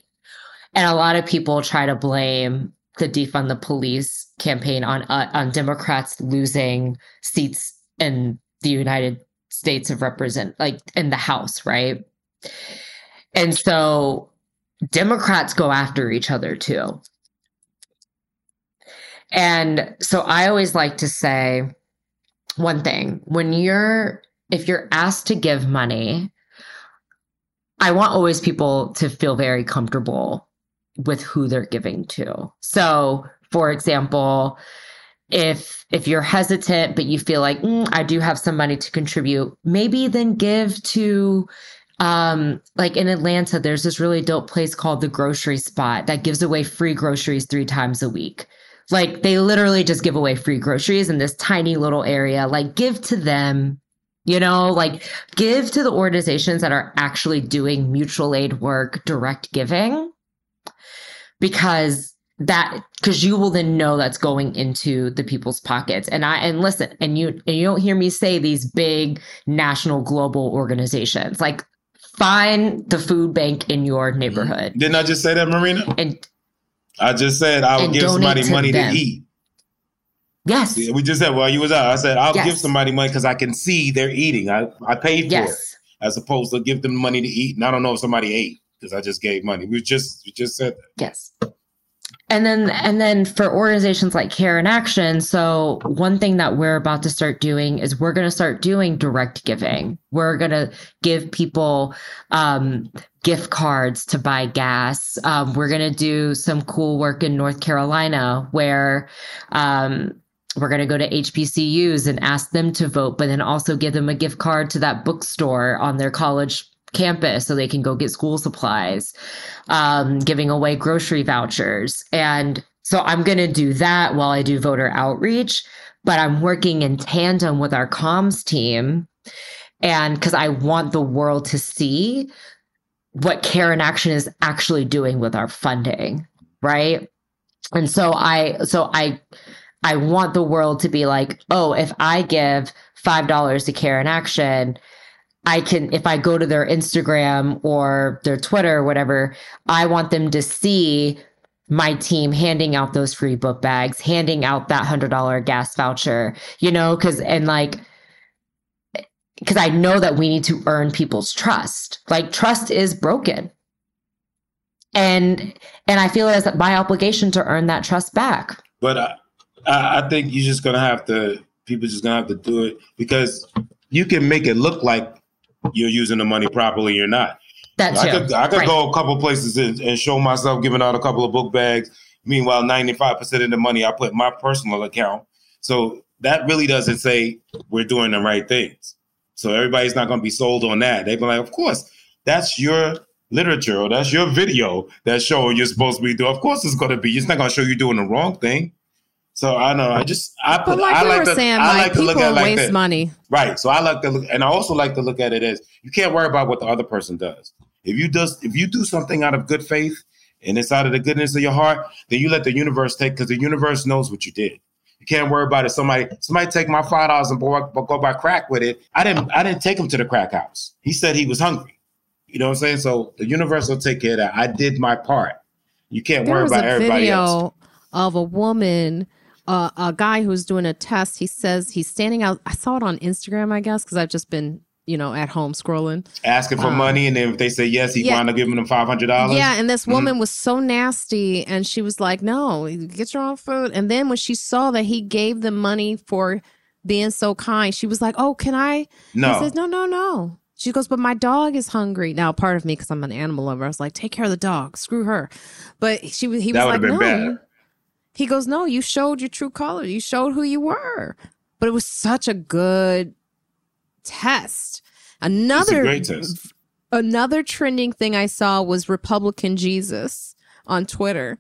And a lot of people try to blame the defund the police campaign on uh, on Democrats losing seats in the United States of represent like in the House, right? And so Democrats go after each other too. And so I always like to say one thing when you're, if you're asked to give money, I want always people to feel very comfortable with who they're giving to. So, for example, if if you're hesitant but you feel like mm, I do have some money to contribute, maybe then give to um like in Atlanta there's this really dope place called the grocery spot that gives away free groceries 3 times a week. Like they literally just give away free groceries in this tiny little area. Like give to them you know, like give to the organizations that are actually doing mutual aid work, direct giving, because that because you will then know that's going into the people's pockets and i and listen and you and you don't hear me say these big national global organizations like find the food bank in your mm-hmm. neighborhood Didn't I just say that, Marina? and I just said I would give somebody to money them. to eat. yes We just said while you was out, I said I'll Yes. give somebody money because I can see they're eating. I, I paid for it as opposed to give them money to eat. And I don't know if somebody ate because I just gave money. We just we just said that. Yes. And then and then for organizations like Care in Action, so one thing that we're about to start doing is we're going to start doing direct giving. We're going to give people um, gift cards to buy gas. Um, we're going to do some cool work in North Carolina where um, we're going to go to HBCUs and ask them to vote, but then also give them a gift card to that bookstore on their college campus so they can go get school supplies, um, giving away grocery vouchers. And so I'm going to do that while I do voter outreach, but I'm working in tandem with our comms team. And because I want the world to see what Care in Action is actually doing with our funding, right? And so I, so I, I want the world to be like, oh, if I give $5 to Care in Action, I can, if I go to their Instagram or their Twitter or whatever, I want them to see my team handing out those free book bags, handing out that $100 gas voucher, you know, because, and like, eh, because I know that we need to earn people's trust. Like, trust is broken. And, and I feel it as my obligation to earn that trust back. But I, I, think you're just gonna have to. People just gonna have to do it because you can make it look like you're using the money properly. You're not. That too. I could I could Right. go a couple places and, and show myself giving out a couple of book bags. Meanwhile, 95% of the money I put in my personal account. So that really doesn't say we're doing the right things. So everybody's not going to be sold on that. They'd be like, of course, that's your literature or that's your video that's showing you're supposed to be doing. Of course, it's going to be. It's not going to show you doing the wrong thing. So I know. I just I put. But like I like to, saying, I like, like to look at like waste that. money. Right. So I like to look, and I also like to look at it as you can't worry about what the other person does. If you does, if you do something out of good faith and it's out of the goodness of your heart, then you let the universe take because the universe knows what you did. You can't worry about it. Somebody, somebody take my five dollars and go, go buy crack with it. I didn't, I didn't take him to the crack house. He said he was hungry. You know what I'm saying? So the universe will take care of that. I did my part. You can't There worry about everybody else. of a woman, uh, a guy who's doing a test. He says he's standing out. I saw it on Instagram, I guess, because I've just been, you know, at home scrolling. Asking for Um, money, and then if they say yes, he yeah. wound up giving them five hundred dollars. Yeah, and this Mhm. woman was so nasty, and she was like, "No, get your own food." And then when she saw that he gave them money for being so kind. She was like, "Oh, can I?" No. He says, "No, no, no." She goes, "But my dog is hungry." Now, part of me, because I'm an animal lover, I was like, "Take care of the dog. Screw her." But she was. He that was would like, have been "No." bad. He goes, "No, you showed your true color. You showed who you were." But it was such a good test. Another great test. another trending thing I saw was Republican Jesus on Twitter.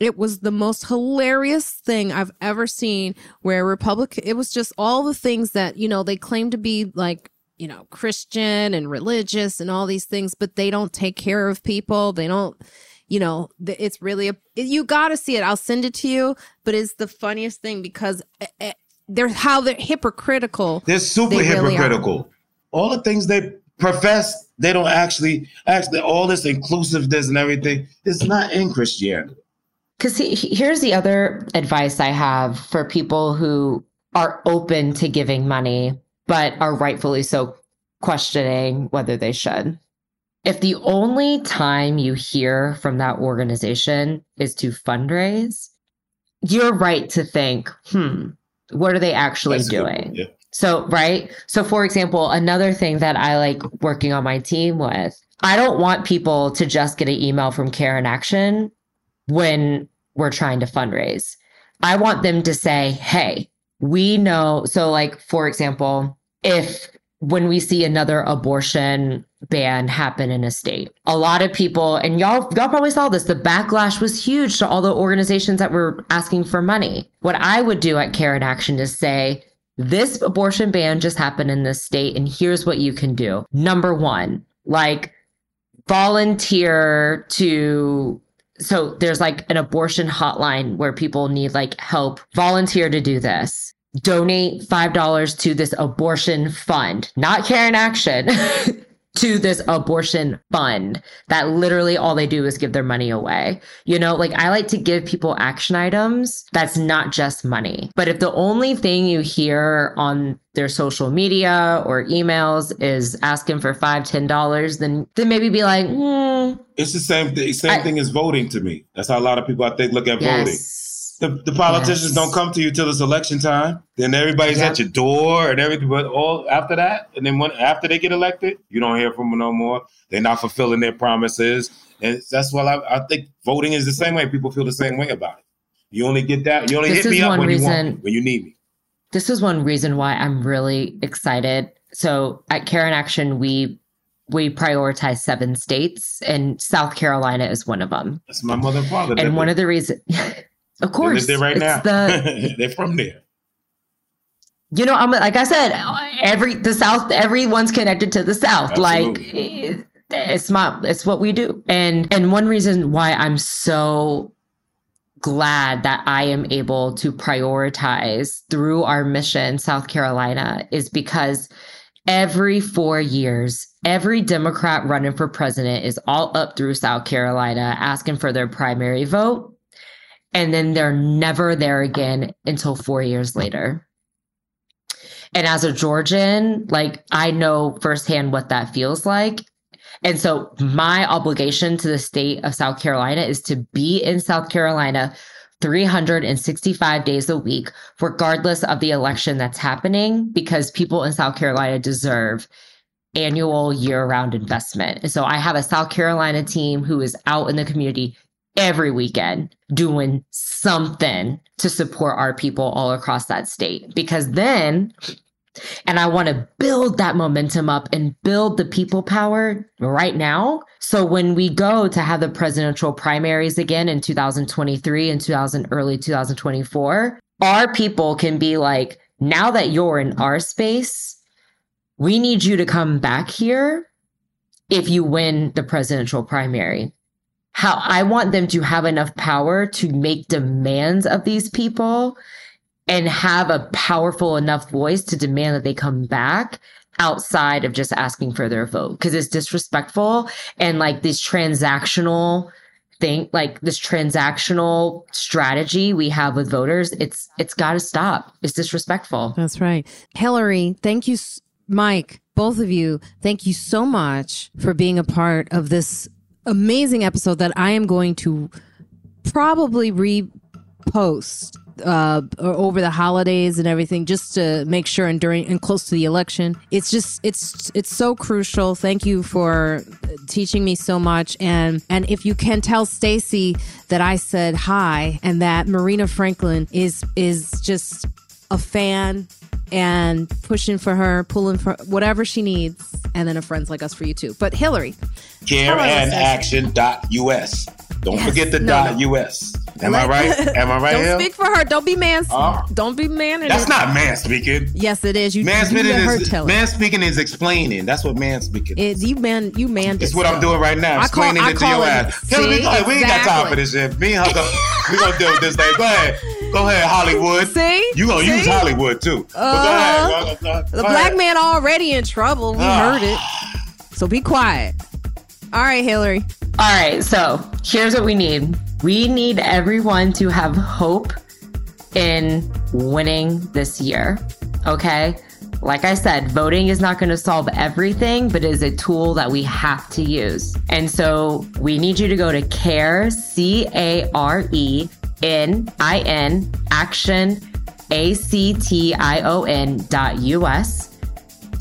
It was the most hilarious thing I've ever seen where Republican it was just all the things that, you know, they claim to be like, you know, Christian and religious and all these things, but they don't take care of people. They don't you know, it's really a you got to see it. I'll send it to you, but it's the funniest thing because eh, eh, they're how they're hypocritical. They're super They really hypocritical. All the things they profess, they don't actually actually all this inclusiveness and everything. It's not in Christianity. Because here's the other advice I have for people who are open to giving money, but are rightfully so questioning whether they should. If the only time you hear from that organization is to fundraise, you're right to think, hmm, what are they actually That's doing? Yeah. So, right. So, for example, another thing that I like working on my team with, I don't want people to just get an email from Care in Action when we're trying to fundraise. I want them to say, hey, we know. So, like, for example, if when we see another abortion ban happen in a state, a lot of people, and y'all, y'all probably saw this, the backlash was huge to all the organizations that were asking for money. What I would do at Care in Action is say, this abortion ban just happened in this state, and here's what you can do. Number one, like volunteer to so there's like an abortion hotline where people need like help volunteer to do this donate five dollars to this abortion fund not care in action to this abortion fund that literally all they do is give their money away you know like i like to give people action items that's not just money but if the only thing you hear on their social media or emails is asking for five ten dollars then then maybe be like hmm, It's the same thing. Same I- thing as voting to me. That's how a lot of people I think look at voting. The, the politicians Yes. don't come to you till it's election time. Then everybody's Yep. at your door and everything. But all after that, and then when after they get elected, you don't hear from them no more. They're not fulfilling their promises, and that's why I, I think voting is the same way. People feel the same way about it. You only get that. You only This hit me up when you want reason- me, when you need me. this is one reason why I'm really excited. So at Care in Action, we we prioritize seven states, and South Carolina is one of them. That's my mother and father. And one of the reasons, of they course, live there right now. the They're from there. you know, I'm like I said, every the South, everyone's connected to the South. Like Absolutely. it- it's my, it's what we do. And and one reason why I'm so glad that I am able to prioritize through our mission, South Carolina, is because every four years, every Democrat running for president is all up through South Carolina asking for their primary vote. And then they're never there again until four years later. And as a Georgian, like I know firsthand what that feels like. And so mm-hmm. my obligation to the state of South Carolina is to be in South Carolina 365 days a week, regardless of the election that's happening, because people in South Carolina deserve annual year round investment. And so I have a South Carolina team who is out in the community every weekend doing something to support our people all across that state. Because then, and I want to build that momentum up and build the people power right now. So when we go to have the presidential primaries again in 2023 and 2000 early 2024, our people can be like, now that you're in our space, we need you to come back here if you win the presidential primary. How I want them to have enough power to make demands of these people and have a powerful enough voice to demand that they come back outside of just asking for their vote because it's disrespectful and like this transactional thing like this transactional strategy we have with voters it's it's got to stop it's disrespectful That's right. Hillary, thank you, Mike, both of you. Thank you so much for being a part of this amazing episode that I am going to probably repost uh, over the holidays and everything, just to make sure and during and close to the election. It's just it's it's so crucial. Thank you for teaching me so much. And and if you can tell Stacey that I said hi and that Marina Franklin is is just a fan and pushing for her, pulling for whatever she needs, and then a friends like us for you too. But Hillary, care in action dot us. Don't yes, forget the no, dot us. Am I right? Am I right? Don't here? speak for her. Don't be man. Uh, don't be man. That's it. not man speaking. Yes, it is. You man speaking is man speaking is explaining. That's what man speaking. Is. you man. You man. It's what I'm doing right now. Explaining call, it to your it, ass. See, Hillary, exactly. we ain't got time for this shit. Me and her, go, we gonna deal with this thing. Go ahead. Go ahead, Hollywood. See? You gonna See? use Hollywood too. Uh, go ahead. Go, go, the black man already in trouble. We uh. heard it. So be quiet. All right, Hillary. All right, so here's what we need. We need everyone to have hope in winning this year. Okay? Like I said, voting is not going to solve everything, but is a tool that we have to use. And so we need you to go to care, C A R E N I N, action, A C T I O N dot US.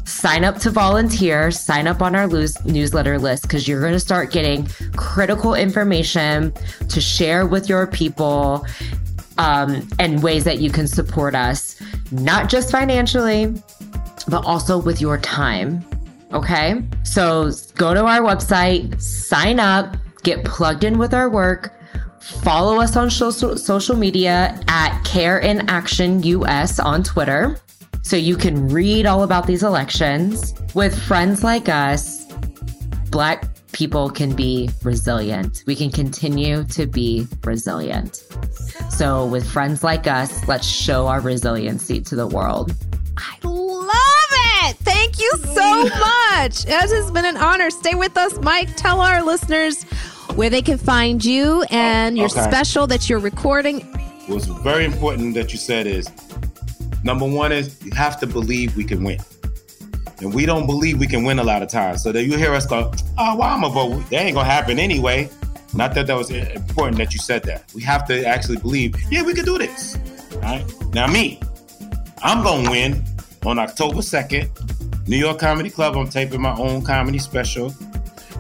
Sign up to volunteer, sign up on our newsletter list because you're going to start getting critical information to share with your people um, and ways that you can support us, not just financially, but also with your time. Okay. So go to our website, sign up, get plugged in with our work Follow us on social, social media at Care in Action US on Twitter so you can read all about these elections. With friends like us, Black people can be resilient. We can continue to be resilient. So, with friends like us, let's show our resiliency to the world. I love it. Thank you so much. It has been an honor. Stay with us, Mike. Tell our listeners where they can find you and your okay. special that you're recording. What's very important that you said is number one is you have to believe we can win. And we don't believe we can win a lot of times. So that you hear us go, oh, well, I'm to vote. That ain't going to happen anyway. Not that that was important that you said that. We have to actually believe, yeah, we can do this. All right. Now, me, I'm going to win on October 2nd. New York Comedy Club. I'm taping my own comedy special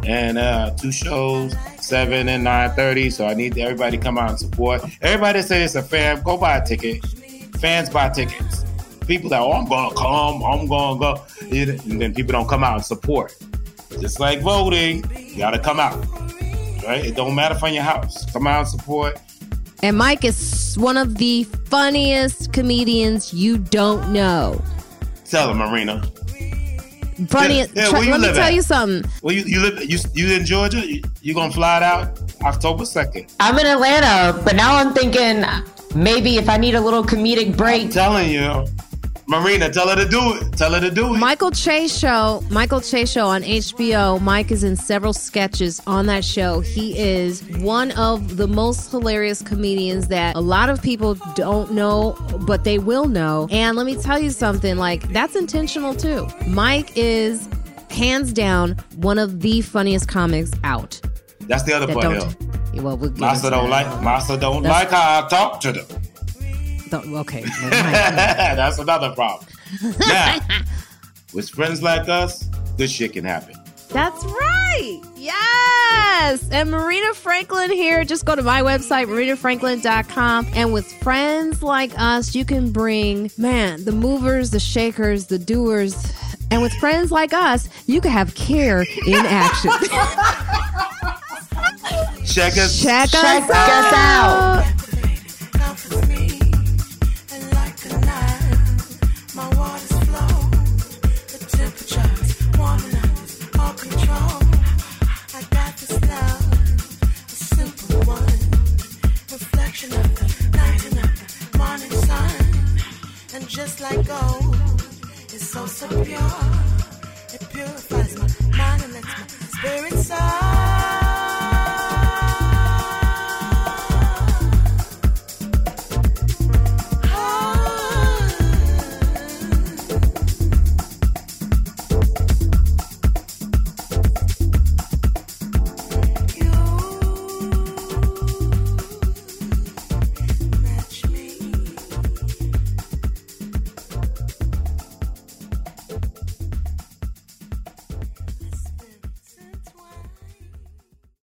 and uh, two shows, seven and nine thirty. So I need everybody to come out and support. Everybody say it's a fan, go buy a ticket. Fans buy tickets. People that oh I'm gonna come, I'm gonna go, and then people don't come out and support. Just like voting, you gotta come out. Right? It don't matter from your house. Come out and support. And Mike is one of the funniest comedians you don't know. Tell him, Marina. Funny. Yeah, yeah, let me tell at? you something. Well, you you live you you in Georgia? You, you gonna fly it out October second? I'm in Atlanta, but now I'm thinking maybe if I need a little comedic break. I'm telling you, Marina, tell her to do it. Tell her to do it. Michael Che show. Michael Che show on HBO. Mike is in several sketches on that show. He is one of the most hilarious comedians that a lot of people don't know, but they will know. And let me tell you something. Like that's intentional too. Mike is hands down one of the funniest comics out. That's the other part. Well, we'll Master don't like Master don't That's, like how I talk to them okay. That's another problem. Now, with friends like us, this shit can happen. That's right. Yes. And Marina Franklin here. Just go to my website, marinafranklin.com. And with friends like us, you can bring, man, the movers, the shakers, the doers. And with friends like us, you can have care in action. check us, check, check us, us out. out. just like gold. It's so, so pure. It purifies my mind and lets my spirit soar.